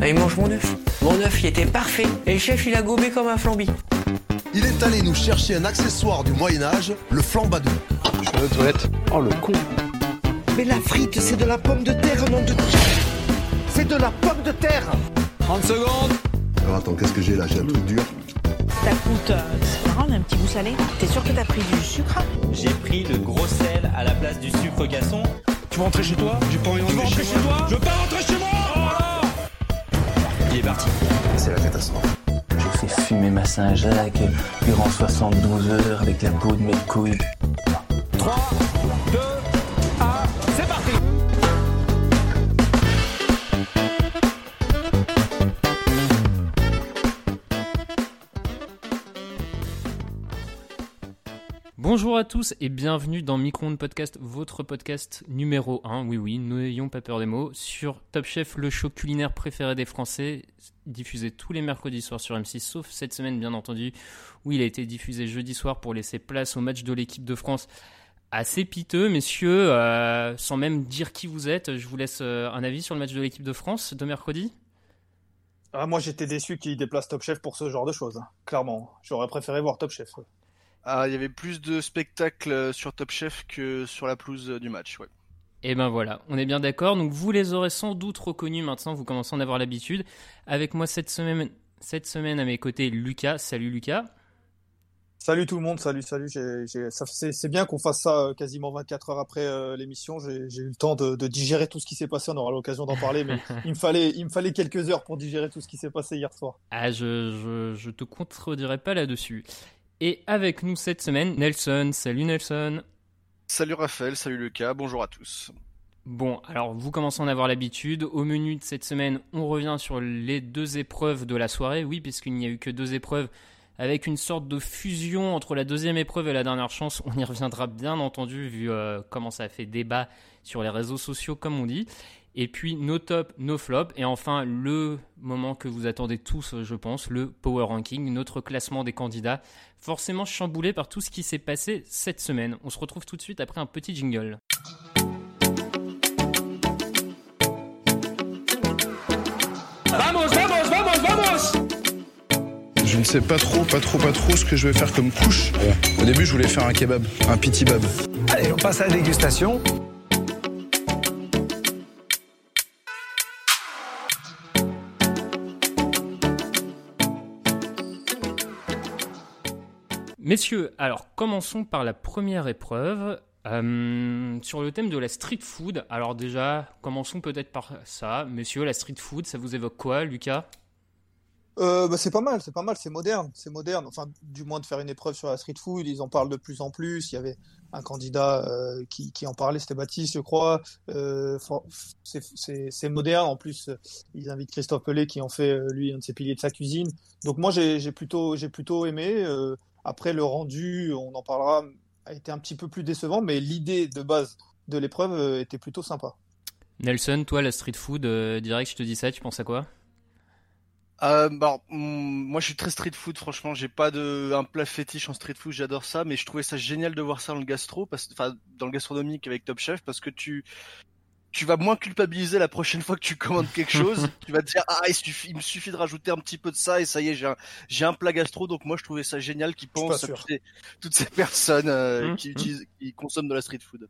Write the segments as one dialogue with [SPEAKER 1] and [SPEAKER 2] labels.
[SPEAKER 1] Allez, mange mon œuf. Mon œuf, il était parfait. Et le chef, il a gobé comme un flambi.
[SPEAKER 2] Il est allé nous chercher un accessoire du Moyen-Âge, le flambadou.
[SPEAKER 3] Je vais aux toilettes. Oh le con.
[SPEAKER 4] Mais la frite, c'est de la pomme de terre, nom de C'est de la pomme de terre
[SPEAKER 3] 30 secondes.
[SPEAKER 2] Alors attends, qu'est-ce que j'ai là? J'ai un truc dur.
[SPEAKER 5] Ça coûte, euh, c'est grave, un petit goût salé. T'es sûr que t'as pris du sucre?
[SPEAKER 6] J'ai pris le gros sel à la place du sucre gasson.
[SPEAKER 3] Tu veux rentrer chez toi? J'ai pas envie de rentrer chez, toi? Je veux pas rentrer chez moi
[SPEAKER 6] Il est parti.
[SPEAKER 2] C'est la catastrophe.
[SPEAKER 7] J'ai fait fumer ma Saint-Jacques durant 72 heures avec la peau de mes couilles.
[SPEAKER 3] 3, 2,
[SPEAKER 8] Bonjour à tous et bienvenue dans Micro-ondes Podcast, votre podcast numéro 1, oui oui, n'ayons pas peur des mots, sur Top Chef, le show culinaire préféré des Français, diffusé tous les mercredis soirs sur M6, sauf cette semaine bien entendu, où il a été diffusé jeudi soir pour laisser place au match de l'équipe de France. Assez piteux, messieurs, euh, sans même dire qui vous êtes, je vous laisse euh, un avis sur le match de l'équipe de France de mercredi
[SPEAKER 9] Ah, moi j'étais déçu qu'il déplace Top Chef pour ce genre de choses, hein. clairement. J'aurais préféré voir Top Chef.
[SPEAKER 10] Ah, il y avait plus de spectacles sur Top Chef que sur la pelouse du match, ouais.
[SPEAKER 8] Et ben voilà, on est bien d'accord. Donc vous les aurez sans doute reconnus maintenant, vous commencez à en avoir l'habitude. Avec moi cette semaine, cette semaine à mes côtés, Lucas. Salut Lucas.
[SPEAKER 9] Salut tout le monde, salut, salut. C'est bien qu'on fasse ça euh, quasiment 24 heures après euh, l'émission. J'ai j'ai eu le temps de, de digérer tout ce qui s'est passé. On aura l'occasion d'en parler, mais il me fallait, il me fallait quelques heures pour digérer tout ce qui s'est passé hier soir.
[SPEAKER 8] Ah, je, je, je te contredirai pas là-dessus. Et avec nous cette semaine, Nelson. Salut Nelson.
[SPEAKER 10] Salut Raphaël, salut Lucas, bonjour à tous.
[SPEAKER 8] Bon, alors vous commencez à en avoir l'habitude. Au menu de cette semaine, on revient sur les deux épreuves de la soirée. Oui, puisqu'il n'y a eu que deux épreuves avec une sorte de fusion entre la deuxième épreuve et la dernière chance. On y reviendra bien entendu vu euh, comment ça a fait débat sur les réseaux sociaux comme on dit. Et puis nos top, nos flops. Et enfin le moment que vous attendez tous, je pense, le Power Ranking, notre classement des candidats, forcément chamboulé par tout ce qui s'est passé cette semaine. On se retrouve tout de suite après un petit jingle.
[SPEAKER 3] Vamos, vamos, vamos, vamos
[SPEAKER 11] Je ne sais pas trop, pas trop, pas trop ce que je vais faire comme couche. Au début, je voulais faire un kebab, un piti bab.
[SPEAKER 3] Allez, on passe à la dégustation.
[SPEAKER 8] Messieurs, alors commençons par la première épreuve. Euh, sur le thème de la street food, alors déjà, commençons peut-être par ça. Messieurs, la street food, ça vous évoque quoi, Lucas?
[SPEAKER 9] Euh, bah, c'est pas mal, c'est pas mal, c'est moderne, c'est moderne. Enfin, du moins de faire une épreuve sur la street food, ils en parlent de plus en plus. Il y avait un candidat euh, qui, en parlait, c'était Baptiste, je crois. Euh, c'est moderne. En plus, ils invitent Christophe Pelé qui en fait lui un de ses piliers de sa cuisine. Donc moi, j'ai plutôt, j'ai plutôt aimé. Après, le rendu, on en parlera, a été un petit peu plus décevant, mais l'idée de base de l'épreuve euh, était plutôt sympa.
[SPEAKER 8] Nelson, toi, la street food, euh, direct, je te dis ça, tu penses à quoi?
[SPEAKER 10] Euh, bah, mm, moi je suis très street food, franchement, j'ai pas de un plat fétiche en street food, j'adore ça, mais je trouvais ça génial de voir ça dans le gastro, parce, enfin dans le gastronomique avec Top Chef, parce que tu tu vas moins culpabiliser la prochaine fois que tu commandes quelque chose. tu vas te dire ah il, suffit, il me suffit de rajouter un petit peu de ça et ça y est j'ai un j'ai un plat gastro, donc moi je trouvais ça génial
[SPEAKER 9] pas
[SPEAKER 10] pensent à toutes ces, toutes ces personnes euh, qui utilisent qui consomment de la street food.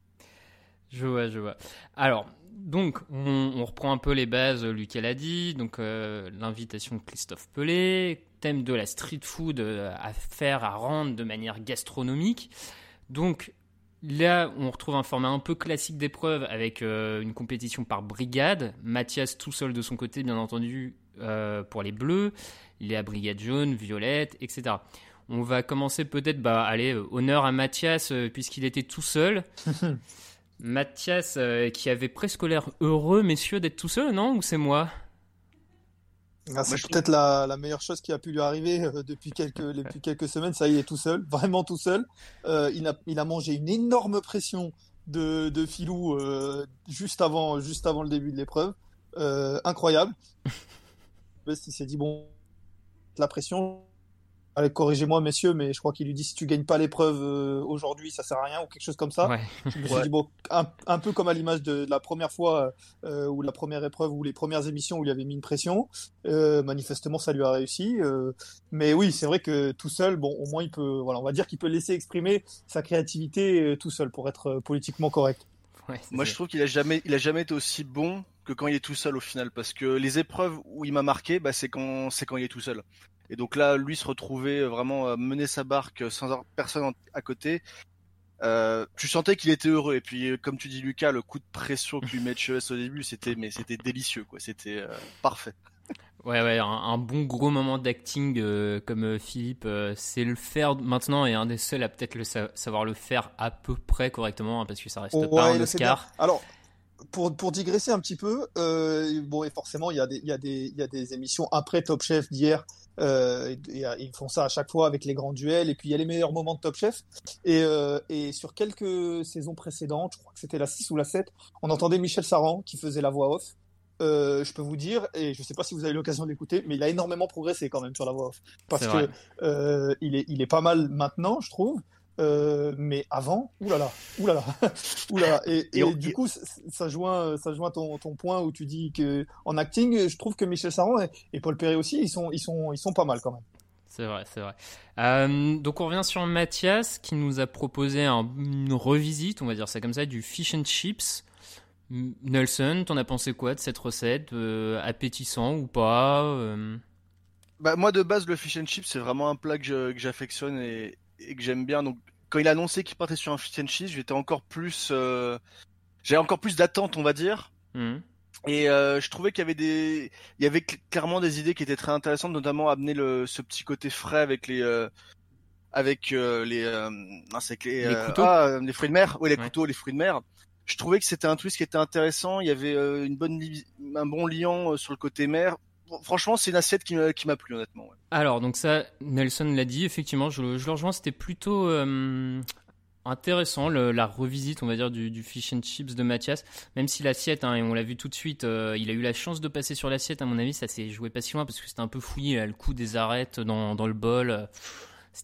[SPEAKER 8] Je vois, je vois. Alors, donc, on, on reprend un peu les bases, Lucas l'a dit, donc euh, l'invitation de Christophe Pelé, thème de la street food euh, à faire, à rendre de manière gastronomique. Donc, là, on retrouve un format un peu classique d'épreuve avec euh, une compétition par brigade. Mathias tout seul de son côté, bien entendu, euh, pour les bleus. Léa brigade jaune, violette, etc. On va commencer peut-être, bah, allez, honneur à Mathias, puisqu'il était tout seul. Mathias, qui avait presque l'air heureux, messieurs, d'être tout seul, non? Ou c'est moi?
[SPEAKER 9] Ah, c'est peut-être la, la, meilleure chose qui a pu lui arriver euh, depuis, quelques, depuis quelques semaines. Ça y est, tout seul, vraiment tout seul. Euh, il, a, il a mangé une énorme pression de, de Filou euh, juste, avant, juste avant le début de l'épreuve. incroyable. il s'est dit, bon, la pression, Allez, corrigez-moi, messieurs, mais je crois qu'il lui dit si tu gagnes pas l'épreuve euh, aujourd'hui, ça sert à rien ou quelque chose comme ça. Je me suis dit, bon, un, peu comme à l'image de, la première fois euh, ou la première épreuve ou les premières émissions où il avait mis une pression. Euh, manifestement, ça lui a réussi. mais oui, c'est vrai que tout seul, bon, au moins il peut, voilà, on va dire qu'il peut laisser exprimer sa créativité tout seul pour être politiquement correct.
[SPEAKER 10] Moi, je trouve qu'il a jamais, il a jamais été aussi bon que quand il est tout seul au final, parce que les épreuves où il m'a marqué, bah, c'est quand, c'est quand il est tout seul. Et donc là, lui se retrouver euh, vraiment mener sa barque sans personne à côté. Euh, tu sentais qu'il était heureux. Et puis euh, comme tu dis Lucas le coup de pression que lui met Chevez au début c'était mais c'était délicieux quoi. C'était parfait.
[SPEAKER 8] Ouais ouais un, bon gros moment d'acting comme Philippe c'est le faire maintenant et un des seuls à peut-être le savoir le faire à peu près correctement hein, parce que ça reste pas un Oscar.
[SPEAKER 9] alors pour, pour digresser un petit peu, bon, et forcément, il y, a des, il, y a des, il y a des émissions après Top Chef d'hier euh, ils font ça à chaque fois avec les grands duels. Et puis il y a les meilleurs moments de Top Chef. Et, euh, et sur quelques saisons précédentes, je crois que c'était la 6 ou la 7, on entendait Michel Saran qui faisait la voix off. Euh, je peux vous dire, et je ne sais pas si vous avez l'occasion d'écouter, mais il a énormément progressé quand même sur la voix off. Parce que euh, il, est, il est pas mal maintenant, je trouve. Euh, mais avant, oulala, oulala, oulala. Et, et, du coup, ça joint, ça joint ton, ton, point où tu dis que en acting, je trouve que Michel Saran et, Paul Perret aussi, ils sont, ils sont, ils sont pas mal quand même.
[SPEAKER 8] C'est vrai, c'est vrai. Euh, donc on revient sur Mathias qui nous a proposé une revisite, on va dire ça comme ça, du fish and chips. Nelson, t'en as pensé quoi de cette recette euh, Appétissant ou pas
[SPEAKER 10] bah, Moi de base, le fish and chips, c'est vraiment un plat que j'affectionne et, et que j'aime bien. Donc, quand il a annoncé qu'il partait sur un fish and cheese, j'étais encore plus, euh... j'ai encore plus d'attente, on va dire. Mhm. Et euh, je trouvais qu'il y avait des, il y avait clairement des idées qui étaient très intéressantes, notamment amener le, ce petit côté frais avec les, euh, avec euh, les, euh, les,
[SPEAKER 8] les, couteaux,
[SPEAKER 10] ah, les fruits de mer, oui les couteaux, les fruits de mer. Je trouvais que c'était un twist qui était intéressant. Il y avait une bonne, un bon liant sur le côté mer franchement, c'est une assiette qui m'a plu, honnêtement.
[SPEAKER 8] Alors, donc ça, Nelson l'a dit, effectivement, je, le rejoins, c'était plutôt euh, intéressant, la revisite, on va dire, du, fish and chips de Mathias, même si l'assiette, hein, et on l'a vu tout de suite, euh, il a eu la chance de passer sur l'assiette, à mon avis, ça s'est joué pas si loin, parce que c'était un peu fouillé, le coup des arêtes dans, le bol.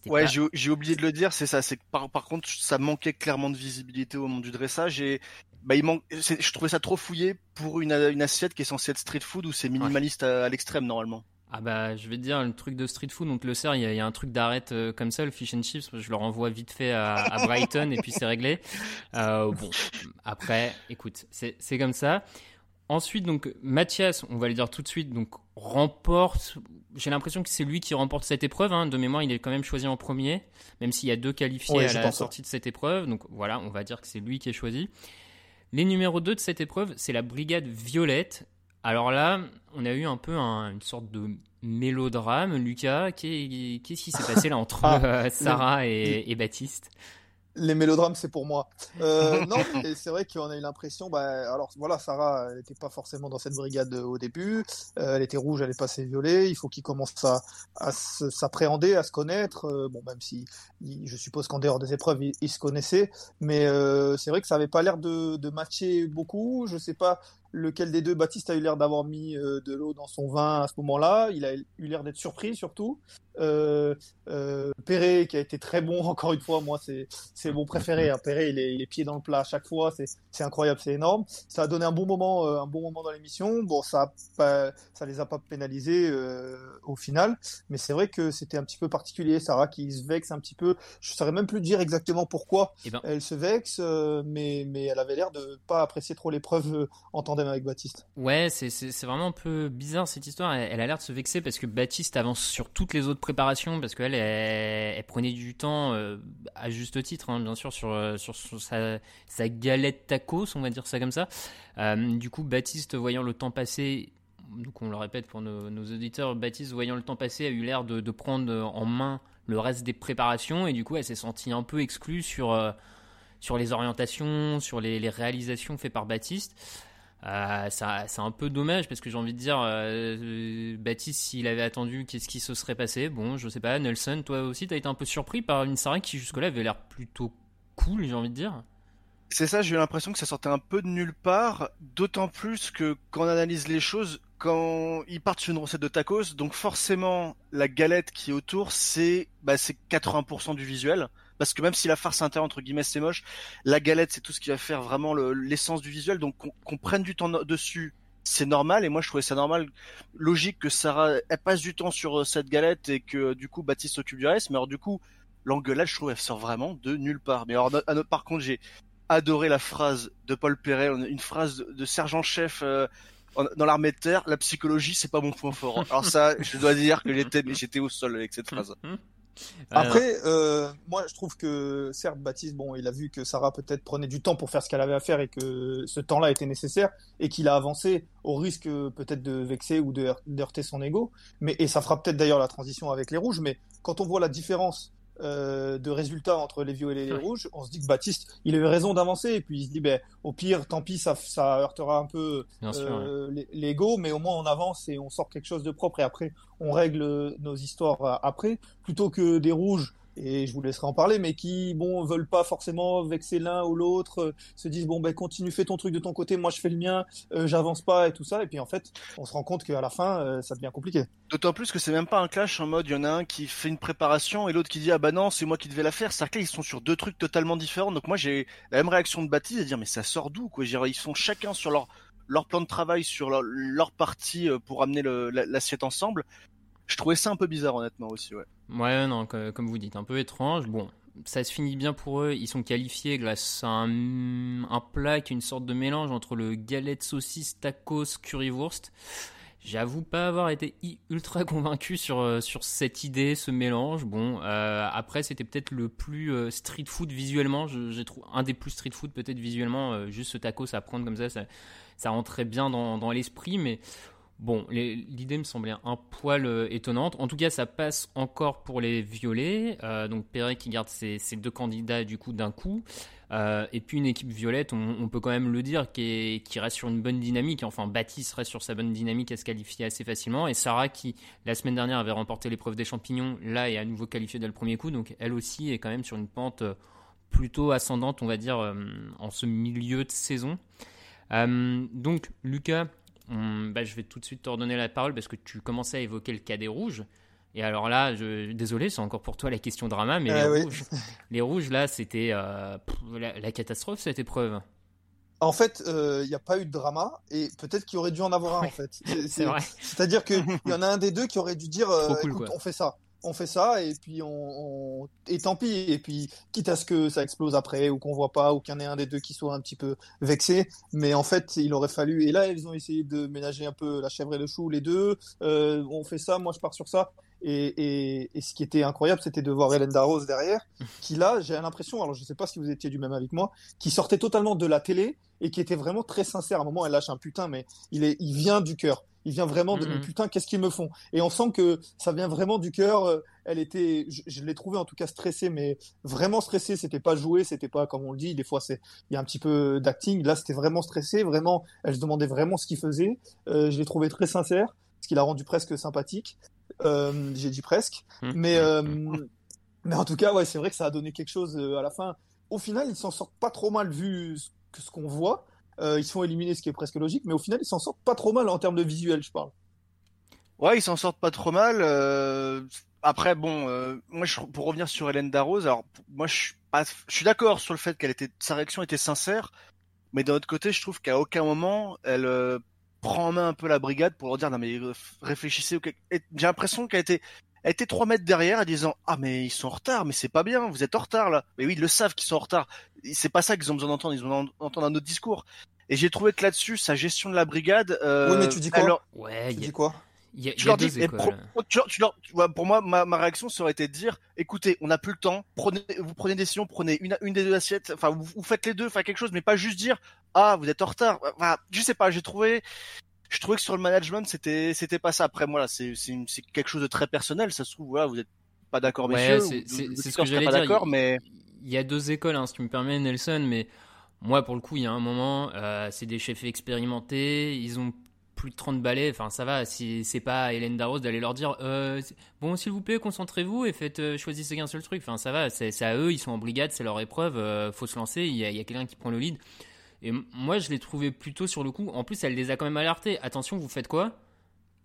[SPEAKER 10] Ouais, j'ai oublié de le dire, c'est ça. C'est par, par contre, ça manquait clairement de visibilité au moment du dressage et bah, il manque, je trouvais ça trop fouillé pour une, une assiette qui est censée être street food où c'est minimaliste à, l'extrême normalement.
[SPEAKER 8] Ah bah je vais te dire le truc de street food, donc le cerf, il y, a un truc d'arrête euh, comme ça, le fish and chips, je le renvoie vite fait à, Brighton et puis c'est réglé. Euh, bon, après, écoute, c'est comme ça. Ensuite, donc Mathias, on va le dire tout de suite, donc remporte. J'ai l'impression que c'est lui qui remporte cette épreuve. Hein. De mémoire, il est quand même choisi en premier, même s'il y a deux qualifiés à la sortie de cette épreuve. Donc voilà, on va dire que c'est lui qui est choisi. Les numéros 2 de cette épreuve, c'est la brigade violette. Alors là, on a eu un peu une sorte de mélodrame. Lucas, qu'est-ce qui s'est passé là entre ah, euh, Sarah et Baptiste?
[SPEAKER 9] Les mélodrames, c'est pour moi. Euh, non, c'est vrai qu'on a eu l'impression. Bah, alors voilà, Sarah n'était pas forcément dans cette brigade au début. Euh, elle était rouge, elle est passée violet. Il faut qu'il commence à, à s'appréhender, à se connaître. Euh, bon, même si je suppose qu'en dehors des épreuves, ils, se connaissaient, mais euh, c'est vrai que ça avait pas l'air de, de matcher beaucoup. Je sais pas lequel des deux, Baptiste a eu l'air d'avoir mis euh, de l'eau dans son vin à ce moment-là. Il a eu l'air d'être surpris surtout. Euh, euh, Perret qui a été très bon encore une fois moi c'est c'est mon préféré hein. Perret il est, il est pieds dans le plat à chaque fois c'est c'est incroyable c'est énorme ça a donné un bon moment euh, un bon moment dans l'émission bon ça ça les a pas pénalisés au final mais c'est vrai que c'était un petit peu particulier Sarah qui se vexe un petit peu je saurais même plus dire exactement pourquoi eh ben. elle se vexe mais mais elle avait l'air de pas apprécier trop l'épreuve en tandem avec Baptiste.
[SPEAKER 8] Ouais c'est vraiment un peu bizarre cette histoire. Elle, a l'air de se vexer parce que Baptiste avance sur toutes les autres préparation parce qu'elle elle, prenait du temps euh, à juste titre hein, bien sûr sur, euh, sur, sa, galette tacos on va dire ça comme ça. Euh, du coup Baptiste voyant le temps passer donc on le répète pour nos, auditeurs, Baptiste, voyant le temps passer, a eu l'air de, prendre en main le reste des préparations et du coup elle s'est sentie un peu exclue sur, sur les orientations, sur les, les, réalisations faites par Baptiste. Euh, c'est un peu dommage parce que j'ai envie de dire, euh, Baptiste, s'il avait attendu, qu'est-ce qui se serait passé? Bon, je sais pas, Nelson, toi aussi, t'as été un peu surpris par une Sarah qui jusque-là avait l'air plutôt cool, j'ai envie de dire.
[SPEAKER 10] C'est ça, j'ai eu l'impression que ça sortait un peu de nulle part, d'autant plus que quand on analyse les choses, quand ils partent sur une recette de tacos, donc forcément la galette qui est autour, c'est bah, 80% du visuel. Parce que même si la farce intérieure entre guillemets c'est moche, la galette c'est tout ce qui va faire vraiment l'essence du visuel. Donc qu'on prenne du temps dessus, c'est normal. Et moi je trouvais ça normal, logique que Sarah elle passe du temps sur euh, cette galette et que du coup Baptiste s'occupe du reste. Mais alors du coup l'engueulade je trouve elle sort vraiment de nulle part. Mais alors par contre j'ai adoré la phrase de Paul Perret, une phrase de sergent-chef euh, dans l'armée de terre, la psychologie c'est pas mon point fort. Alors ça, je dois dire que j'étais j'étais au sol avec cette phrase.
[SPEAKER 9] Après, euh, moi, je trouve que certes, Baptiste, bon, il a vu que Sarah peut-être prenait du temps pour faire ce qu'elle avait à faire et que ce temps-là était nécessaire et qu'il a avancé au risque peut-être de vexer ou de heurter son ego. Mais et ça fera peut-être d'ailleurs la transition avec les rouges. Mais quand on voit la différence euh, de résultats entre les violets et les rouges, on se dit que Baptiste, il avait raison d'avancer, et puis il se dit, ben, au pire, tant pis, ça, ça heurtera un peu euh, l'ego, mais au moins on avance et on sort quelque chose de propre, et après, on règle nos histoires après, plutôt que des rouges et je vous laisserai en parler, mais qui bon veulent pas forcément vexer l'un ou l'autre, euh, se disent bon ben continue fais ton truc de ton côté, moi je fais le mien, euh, j'avance pas et tout ça, et puis en fait on se rend compte qu'à la fin euh, ça devient compliqué.
[SPEAKER 10] D'autant plus que c'est même pas un clash en mode il y en a un qui fait une préparation et l'autre qui dit ah bah non c'est moi qui devais la faire, c'est-à-dire que ils sont sur deux trucs totalement différents, donc moi j'ai la même réaction de Baptiste à dire mais ça sort d'où quoi, ils sont chacun sur leur leur plan de travail sur leur, leur partie pour amener l'assiette ensemble. Je trouvais ça un peu bizarre honnêtement aussi, ouais.
[SPEAKER 8] Ouais, non, comme vous dites, un peu étrange. Bon, ça se finit bien pour eux. Ils sont qualifiés grâce à un, plat qui est une sorte de mélange entre le galette saucisse tacos currywurst. J'avoue pas avoir été ultra convaincu sur, euh, sur cette idée, ce mélange. Bon, euh, après c'était peut-être le plus euh, street food visuellement. J'ai trouvé un des plus street food peut-être visuellement. juste ce tacos à prendre comme ça, ça, ça rentrait bien dans, dans l'esprit, mais Bon, l'idée me semblait un poil euh, étonnante. En tout cas, ça passe encore pour les violets. Euh, donc Perret qui garde ses, deux candidats du coup d'un coup. Euh, et puis une équipe violette, on, peut quand même le dire, qui, qui, reste sur une bonne dynamique. Enfin, Baptiste reste sur sa bonne dynamique à se qualifier assez facilement. Et Sarah, qui la semaine dernière avait remporté l'épreuve des champignons, là est à nouveau qualifiée dès le premier coup. Donc elle aussi est quand même sur une pente plutôt ascendante, on va dire, en ce milieu de saison. donc Lucas, bah, je vais tout de suite te redonner la parole parce que tu commençais à évoquer le cas des rouges. Et alors là, je, désolé, c'est encore pour toi la question drama, mais ah les, rouges, les, rouges, là, c'était euh, la, catastrophe cette épreuve.
[SPEAKER 9] En fait, il euh, n'y a pas eu de drama et peut-être qu'il aurait dû en avoir un en fait. C'est vrai. C'est-à-dire qu'il y en a un des deux qui aurait dû dire euh, écoute, on fait ça on fait ça et puis on, et tant pis et puis quitte à ce que ça explose après ou qu'on voit pas ou qu'il y en ait un des deux qui soit un petit peu vexé mais en fait il aurait fallu et là ils ont essayé de ménager un peu la chèvre et le chou les deux euh, on fait ça moi je pars sur ça et, ce qui était incroyable, c'était de voir Hélène Darroze derrière, qui là, j'ai l'impression, alors je sais pas si vous étiez du même avec moi, qui sortait totalement de la télé et qui était vraiment très sincère. À un moment, elle lâche un putain, mais il, est, il vient du cœur. Il vient vraiment de putain, qu'est-ce qu'ils me font? Et on sent que ça vient vraiment du cœur. Euh, elle était, je, l'ai trouvé en tout cas stressée, mais vraiment stressée. C'était pas joué, c'était pas comme on le dit. Des fois, c'est il y a un petit peu d'acting. Là, c'était vraiment stressé. Vraiment, elle se demandait vraiment ce qu'il faisait. Euh, je l'ai trouvé très sincère, ce qui l'a rendu presque sympathique. Euh, j'ai dit presque, mmh. mais mais en tout cas, ouais, c'est vrai que ça a donné quelque chose à la fin. Au final, ils s'en sortent pas trop mal vu que ce qu'on voit. Euh, ils sont éliminés, ce qui est presque logique, mais au final, ils s'en sortent pas trop mal en termes de visuel, je parle.
[SPEAKER 10] Ouais, ils s'en sortent pas trop mal. Euh... Après, bon, euh... moi, pour revenir sur Hélène Darroze, alors moi, je suis d'accord sur le fait qu'elle était, sa réaction était sincère, mais d'un autre côté, je trouve qu'à aucun moment, elle prend en main un peu la brigade pour leur dire non mais réfléchissez. J'ai l'impression qu'elle était elle était trois mètres derrière en disant ah mais ils sont en retard mais c'est pas bien vous êtes en retard là mais oui ils le savent qu'ils sont en retard. C'est pas ça qu'ils ont besoin d'entendre ils ont besoin d'entendre un autre discours. Et j'ai trouvé que là-dessus sa gestion de la brigade euh,
[SPEAKER 9] oui mais tu dis quoi
[SPEAKER 8] ouais
[SPEAKER 9] tu dis quoi
[SPEAKER 8] y a, tu leur dis,
[SPEAKER 10] pour, tu, tu leur, pour moi, ma, ma, réaction serait été de dire, écoutez, on n'a plus le temps, prenez, vous prenez une décision, prenez une, une des deux assiettes, enfin, vous, vous, faites les deux, enfin quelque chose, mais pas juste dire, ah, vous êtes en retard. Enfin, je sais pas, j'ai trouvé, je trouvais que sur le management, c'était c'était pas ça. Après, moi, là, c'est c'est quelque chose de très personnel. Ça se trouve, voilà, vous êtes pas d'accord, messieurs.
[SPEAKER 8] c'est ce que j'allais dire.
[SPEAKER 10] D'accord, mais
[SPEAKER 8] il y a deux écoles, hein, ce qui me permet, Nelson, mais moi, pour le coup, il y a un moment, euh, c'est des chefs expérimentés, ils ont plus de 30 balais, enfin ça va, si c'est pas Hélène Darros d'aller leur dire euh, bon s'il vous plaît concentrez-vous et faites euh, choisissez qu'un seul truc, enfin ça va, c'est à eux, ils sont en brigade, c'est leur épreuve, euh, faut se lancer, il y a, a quelqu'un qui prend le lead. Et moi je l'ai trouvé plutôt sur le coup, en plus elle les a quand même alertés, attention vous faites quoi?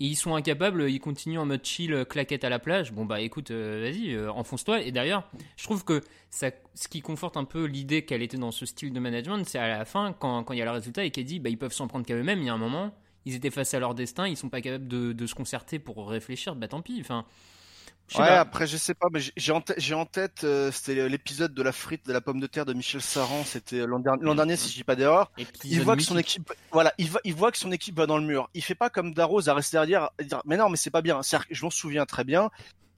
[SPEAKER 8] Ils sont incapables, ils continuent en mode chill, claquette à la plage. Bon bah écoute, euh, vas-y, euh, enfonce-toi. Et d'ailleurs, je trouve que ça, ce qui conforte un peu l'idée qu'elle était dans ce style de management, c'est à la fin, quand, quand il y a le résultat et qu'elle dit, bah ils peuvent s'en prendre qu'à eux-mêmes. Il y a un moment, ils étaient face à leur destin, ils sont pas capables de, de se concerter pour réfléchir. Bah tant pis. Enfin,
[SPEAKER 10] ouais, après, je sais pas, mais j'ai en, j'ai en tête, euh, c'était l'épisode de la frite de la pomme de terre de Michel Saran, c'était l'an dernier, l'an dernier, si je dis pas d'erreur. Il voit que son équipe, voilà, il, il voit que son équipe va dans le mur. Il fait pas comme Darroze à rester derrière et dire, mais non, mais c'est pas bien. Je m'en souviens très bien.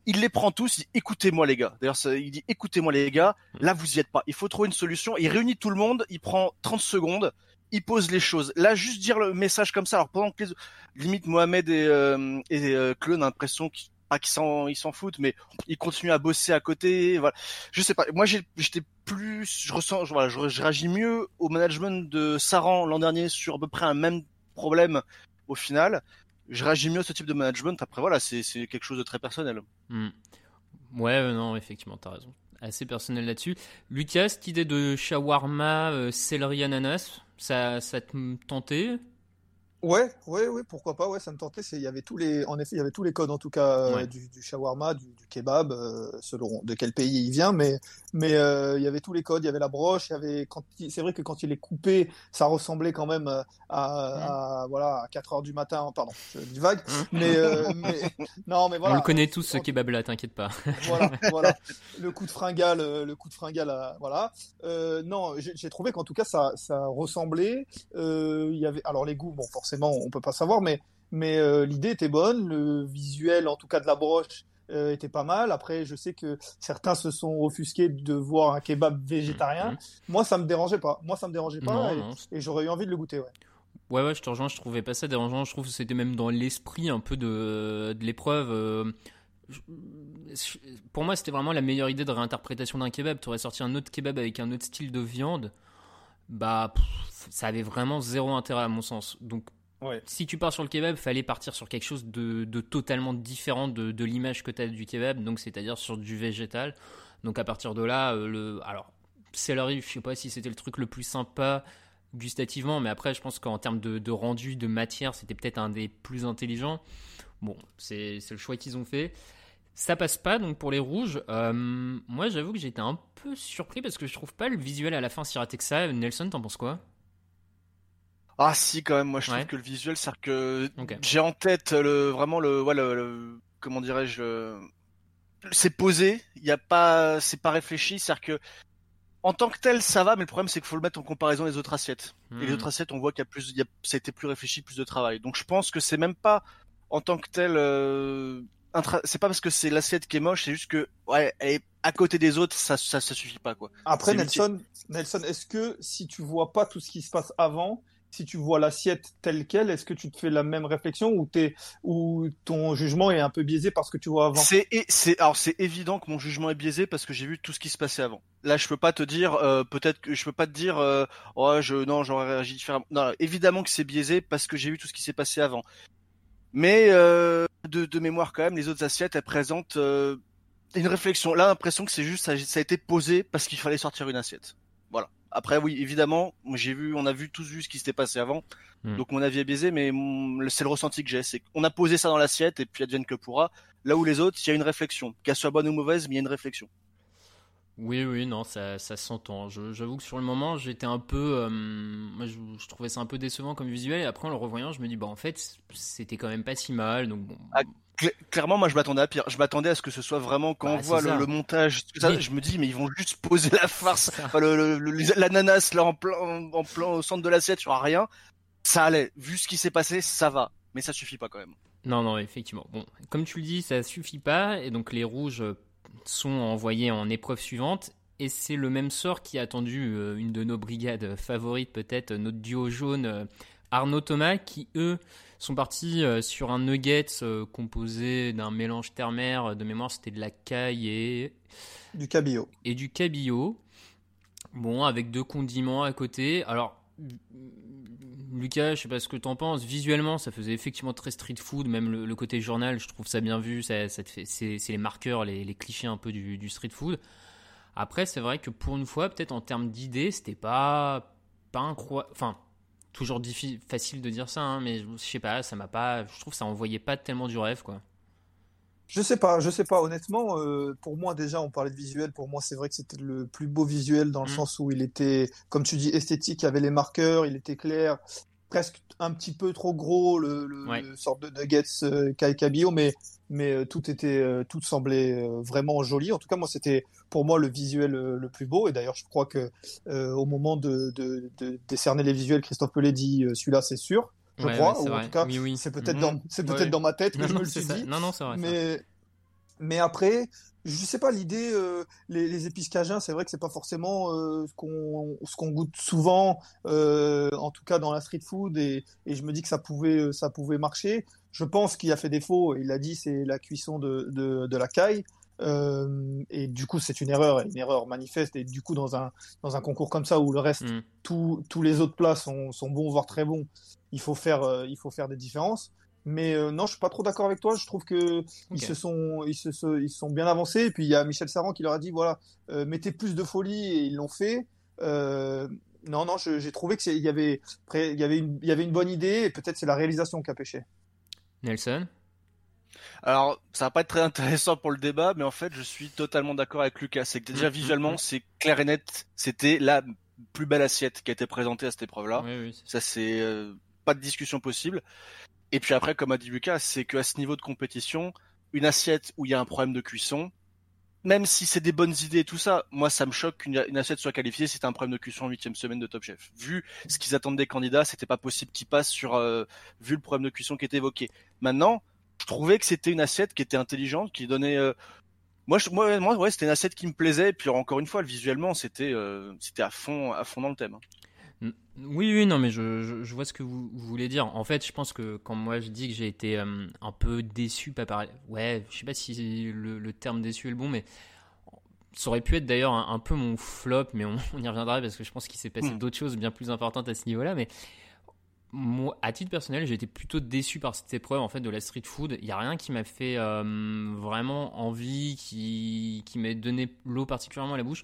[SPEAKER 10] Il les prend tous, il dit, écoutez-moi les gars. D'ailleurs, il dit, écoutez-moi les gars, là vous y êtes pas. Il faut trouver une solution. Il réunit tout le monde, il prend 30 secondes, il pose les choses. Là, juste dire le message comme ça, alors pendant que les... limite Mohamed et, euh, et euh, a l'impression qu'ils pas qu'ils s'en ils s'en foutent, mais ils continuent à bosser à côté. Voilà, je sais pas. Moi, j'étais plus, je ressens, voilà, je, réagis mieux au management de Saran l'an dernier sur à peu près un même problème au final. Je réagis mieux à ce type de management. Après, voilà, c'est quelque chose de très personnel.
[SPEAKER 8] Hmm. Ouais, euh, non, effectivement, t'as raison. Assez personnel là-dessus. Lucas, cette idée de shawarma, euh, céleri, ananas, ça, ça te tentait?
[SPEAKER 9] Ouais, ouais, ouais, pourquoi pas, ouais, ça me tentait. Il y avait tous les, en effet, il y avait tous les codes, en tout cas, euh, du, du, shawarma, du, du kebab, euh, selon de quel pays il vient, mais, mais euh, il y avait tous les codes, il y avait la broche, il y avait, quand c'est vrai que quand il est coupé, ça ressemblait quand même à, à, voilà, à 4 heures du matin, pardon, je dis vague, mais, mais, non, mais voilà.
[SPEAKER 8] On le connaît tous, ce kebab-là, t'inquiète pas.
[SPEAKER 9] voilà, voilà. Le coup de fringale, le coup de fringale, voilà. non, j'ai trouvé qu'en tout cas, ça, ça ressemblait, il y avait, alors les goûts, bon, forcément, on peut pas savoir, mais, mais euh, l'idée était bonne, le visuel, en tout cas de la broche, euh, était pas mal. Après, je sais que certains se sont offusqués de voir un kebab végétarien. Mhm. Moi, ça me dérangeait pas. Moi, ça me dérangeait pas, et, j'aurais eu envie de le goûter, ouais.
[SPEAKER 8] Ouais, ouais, je te rejoins, je trouvais pas ça dérangeant, je trouve que c'était même dans l'esprit un peu de, de l'épreuve. Euh, pour moi, c'était vraiment la meilleure idée de réinterprétation d'un kebab. Tu aurais sorti un autre kebab avec un autre style de viande, bah, ça avait vraiment zéro intérêt à mon sens. Donc, si tu pars sur le kebab, fallait partir sur quelque chose de, totalement différent de, l'image que tu as du kebab, donc c'est-à-dire sur du végétal. Donc à partir de là, euh, le, alors céleri, je sais pas si c'était le truc le plus sympa gustativement, mais après je pense qu'en termes de, rendu, de matière, c'était peut-être un des plus intelligents. Bon, c'est le choix qu'ils ont fait. Ça passe pas donc pour les rouges. Euh, moi j'avoue que j'étais un peu surpris parce que je trouve pas le visuel à la fin si raté que ça. Nelson, t'en penses quoi?
[SPEAKER 10] Ah si quand même, moi je trouve que le visuel, c'est que j'ai en tête le vraiment le, ouais, le, comment dirais-je, c'est posé, il y a pas, c'est pas réfléchi, c'est que en tant que tel ça va, mais le problème c'est qu'il faut le mettre en comparaison des autres assiettes. Et les hmm. autres assiettes, on voit qu'il y a plus, il y a, ça a été plus réfléchi, plus de travail. Donc je pense que c'est même pas en tant que tel, euh, c'est pas parce que c'est l'assiette qui est moche, c'est juste que ouais, elle est à côté des autres, ça, ça, ça suffit pas quoi.
[SPEAKER 9] Après Nelson, Nelson, est-ce que si tu vois pas tout ce qui se passe avant, si tu vois l'assiette telle quelle, est-ce que tu te fais la même réflexion ou, es, ou ton jugement est un peu biaisé parce que tu vois avant?
[SPEAKER 10] C'est alors c'est évident que mon jugement est biaisé parce que j'ai vu tout ce qui se passait avant. Là, je peux pas te dire euh, peut-être que je peux pas te dire euh, oh non j'aurais réagi différemment. Non, évidemment que c'est biaisé parce que j'ai vu tout ce qui s'est passé avant. Mais euh, de, mémoire quand même, les autres assiettes elles présentent une réflexion. Là, l'impression que c'est juste ça a été posé parce qu'il fallait sortir une assiette. Après, oui, évidemment, j'ai vu, on a vu tous vu ce qui s'était passé avant, hmm. donc mon avis est biaisé, mais c'est le ressenti que j'ai, c'est qu'on a posé ça dans l'assiette et puis advienne que pourra. Là où les autres, il y a une réflexion, qu'elle soit bonne ou mauvaise, mais il y a une réflexion.
[SPEAKER 8] Oui, oui, non, ça, ça s'entend. J'avoue que sur le moment, j'étais un peu, euh, moi, je, trouvais ça un peu décevant comme visuel, et après en le revoyant, je me dis, bah en fait, c'était quand même pas si mal, donc bon.
[SPEAKER 10] Ah, clairement, moi, je m'attendais à pire. Je m'attendais à ce que ce soit vraiment quand bah, on voit le, montage, je me dis, mais ils vont juste poser la farce, l'ananas là en plein, en plein au centre de l'assiette, sur rien. Ça allait. Vu ce qui s'est passé, ça va. Mais ça suffit pas quand même.
[SPEAKER 8] Non, non, effectivement. Bon, comme tu le dis, ça suffit pas, et donc les rouges sont envoyés en épreuve suivante. Et c'est le même sort qui a attendu euh, une de nos brigades favorites, peut-être, notre duo jaune, Arnaud Thomas qui eux sont partis euh, sur un nugget euh, composé d'un mélange terre-mer. De mémoire, c'était de la caille et
[SPEAKER 9] Du cabillaud.
[SPEAKER 8] et du cabillaud. Bon, avec deux condiments à côté. Alors, Lucas, je sais pas ce que t'en penses. Visuellement, ça faisait effectivement très street food. Même le, côté journal, je trouve ça bien vu. Ça, c'est, les marqueurs, les, clichés un peu du, du street food. Après, c'est vrai que pour une fois, peut-être en termes d'idées, c'était pas, pas incroyable. Enfin, toujours facile de dire ça, hein, mais je sais pas, ça m'a pas. Je trouve que ça envoyait pas tellement du rêve, quoi.
[SPEAKER 9] Je sais pas, je sais pas. Honnêtement, euh, pour moi déjà, on parlait de visuel. Pour moi, c'est vrai que c'était le plus beau visuel dans le
[SPEAKER 8] Mm.
[SPEAKER 9] sens où il était, comme tu dis, esthétique. Il y avait les marqueurs, il était clair, presque un petit peu trop gros, le, le,
[SPEAKER 8] Ouais.
[SPEAKER 9] le sorte de nuggets euh, Kai mais mais euh, tout était, euh, tout semblait euh, vraiment joli. En tout cas, moi, c'était pour moi le visuel le plus beau. Et d'ailleurs, je crois que euh, au moment de, de, de décerner les visuels, Christophe Pelé dit celui-là, c'est sûr. Je
[SPEAKER 8] Ouais,
[SPEAKER 9] crois,
[SPEAKER 8] ouais,
[SPEAKER 9] ou en tout cas,
[SPEAKER 8] Oui, oui.
[SPEAKER 9] c'est peut-être
[SPEAKER 8] Mhm.
[SPEAKER 9] dans, c'est peut-être
[SPEAKER 8] Ouais.
[SPEAKER 9] dans ma tête que
[SPEAKER 8] Non,
[SPEAKER 9] je me le suis
[SPEAKER 8] ça.
[SPEAKER 9] dit.
[SPEAKER 8] Non, non, c'est vrai. ça.
[SPEAKER 9] Mais, après, je sais pas, l'idée, euh, les, les épices cajun, c'est vrai que c'est pas forcément euh, ce qu'on ce qu'on goûte souvent, euh, en tout cas dans la street food, et, et je me dis que ça pouvait ça pouvait marcher. Je pense qu'il a fait défaut, il l'a dit, c'est la cuisson de, de, de la caille. Euh, et du coup, c'est une erreur, une erreur manifeste. Et du coup, dans un, dans un concours comme ça où le reste,
[SPEAKER 8] Mm.
[SPEAKER 9] tous tous les autres plats sont, sont bons, voire très bons, il faut faire, euh, il faut faire des différences. Mais euh, non, je suis pas trop d'accord avec toi. Je trouve que ils se sont, ils se, se- ils sont bien avancés. Et puis il y a Michel Serran qui leur a dit voilà, euh, mettez plus de folie et ils l'ont fait. Euh, non, non, j'ai trouvé que c'est- il y avait, il y avait une, il y avait une bonne idée et peut-être c'est la réalisation qui a pêché.
[SPEAKER 8] Nelson?
[SPEAKER 10] Alors, ça va pas être très intéressant pour le débat, mais en fait, je suis totalement d'accord avec Lucas. C'est que déjà
[SPEAKER 8] Mm,
[SPEAKER 10] visuellement,
[SPEAKER 8] mm.
[SPEAKER 10] c'est clair et net. C'était la plus belle assiette qui a été présentée à cette épreuve-là.
[SPEAKER 8] Oui, oui, c'est-
[SPEAKER 10] Ça, c'est euh, pas de discussion possible. Et puis après, comme a dit Lucas, c'est qu'à ce niveau de compétition, une assiette où il y a un problème de cuisson, même si c'est des bonnes idées et tout ça, moi ça me choque qu'une une assiette soit qualifiée si c'est un problème de cuisson en huitième semaine de Top Chef. Vu ce qu'ils attendent des candidats, c'était pas possible qu'ils passent sur euh, vu le problème de cuisson qui était évoqué. Maintenant, je trouvais que c'était une assiette qui était intelligente, qui donnait. euh, Moi, moi, ouais, c'était une assiette qui me plaisait. Et puis encore une fois, visuellement, c'était, euh, c'était à fond, à fond dans le thème. hein.
[SPEAKER 8] Oui, oui, non, mais je, je, je vois ce que vous, vous voulez dire. En fait, je pense que quand moi je dis que j'ai été euh, un peu déçu, pas pareil. Ouais, je sais pas si le, le terme déçu est le bon, mais ça aurait pu être d'ailleurs un, un peu mon flop, mais on, on y reviendra parce que je pense qu'il s'est passé
[SPEAKER 10] Hmm.
[SPEAKER 8] d'autres choses bien plus importantes à ce niveau-là. Mais moi, à titre personnel, j'ai été plutôt déçu par cette épreuve en fait de la street food. Il y a rien qui m'a fait euh, vraiment envie, qui, qui m'a donné l'eau particulièrement à la bouche.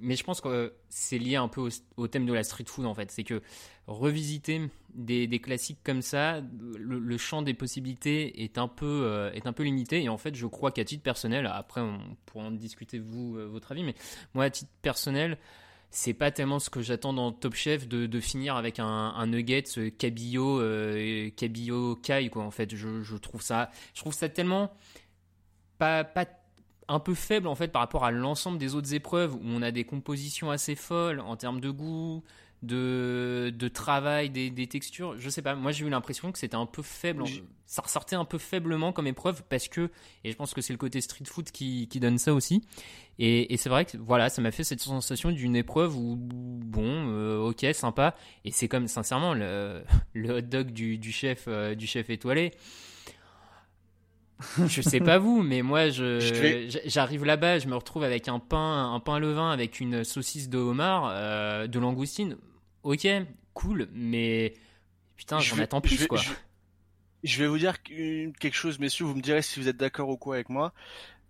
[SPEAKER 8] Mais je pense que euh, c'est lié un peu au, thème de la street food en fait. C'est que revisiter des, classiques comme ça, le, champ des possibilités est un peu euh, est un peu limité. Et en fait, je crois qu'à titre personnel, après on pourra en discuter vous euh, votre avis, mais moi à titre personnel, c'est pas tellement ce que j'attends dans Top Chef de, finir avec un, un nugget cabillaud euh, cabillaud caille quoi. En fait, je, je trouve ça je trouve ça tellement pas pas un peu faible en fait par rapport à l'ensemble des autres épreuves où on a des compositions assez folles en termes de goût, de, de travail, des, des textures. Je sais pas, moi j'ai eu l'impression que c'était un peu faible. en- Ça ressortait un peu faiblement comme épreuve parce que, et je pense que c'est le côté street food qui, qui donne ça aussi. Et, et c'est vrai que voilà, ça m'a fait cette sensation d'une épreuve où, bon, euh, ok, sympa. Et c'est comme, sincèrement, le, le hot dog du, du chef, euh, du chef étoilé. Je sais pas vous, mais moi, je, j'arrive là-bas, je me retrouve avec un pain, un pain levain avec une saucisse de homard, euh, de langoustine. Ok, cool, mais putain,
[SPEAKER 10] Je
[SPEAKER 8] j'en attends
[SPEAKER 10] je
[SPEAKER 8] plus,
[SPEAKER 10] vais-
[SPEAKER 8] quoi.
[SPEAKER 10] Je, je vais vous dire que- quelque chose, messieurs, vous me direz si vous êtes d'accord ou quoi avec moi.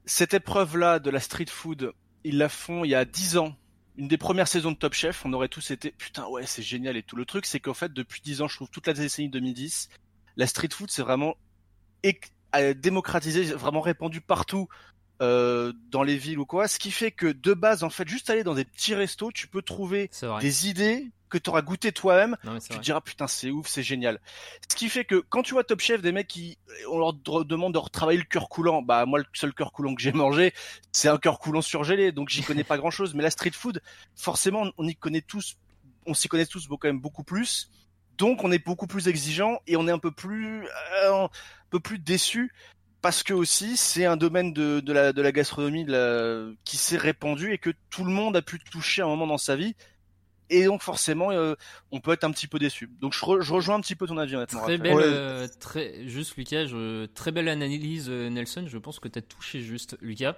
[SPEAKER 10] Cette épreuve-là de la street food, ils la font il y a 10 ans. Une des premières saisons de Top Chef, on aurait tous été putain ouais c'est génial et tout. Le truc c'est qu'en fait depuis 10 ans, je trouve toute la décennie 2010, la street food c'est vraiment démocratisé, vraiment répandu partout euh, dans les villes ou quoi. Ce qui fait que de base en fait juste aller dans des petits restos, tu peux trouver des idées que tu auras goûté toi-même tu te diras putain c'est ouf, c'est génial. Ce qui fait que quand tu vois Top Chef des mecs qui on leur de- demande de retravailler le cœur coulant, bah moi le seul cœur coulant que j'ai mangé, c'est un cœur coulant surgelé, donc j'y connais pas grand-chose mais la street food, forcément on y connaît tous on s'y connaît tous quand même beaucoup plus. Donc on est beaucoup plus exigeant et on est un peu plus euh, un peu plus déçu parce que aussi c'est un domaine de, de la de la gastronomie de la- qui s'est répandu et que tout le monde a pu toucher à un moment dans sa vie et donc forcément euh, on peut être un petit peu déçu. Donc je, re- je rejoins un petit peu ton avis honnêtement.
[SPEAKER 8] Très belle, euh, très, juste Lucas, je- très belle analyse Nelson, je pense que tu as touché juste Lucas.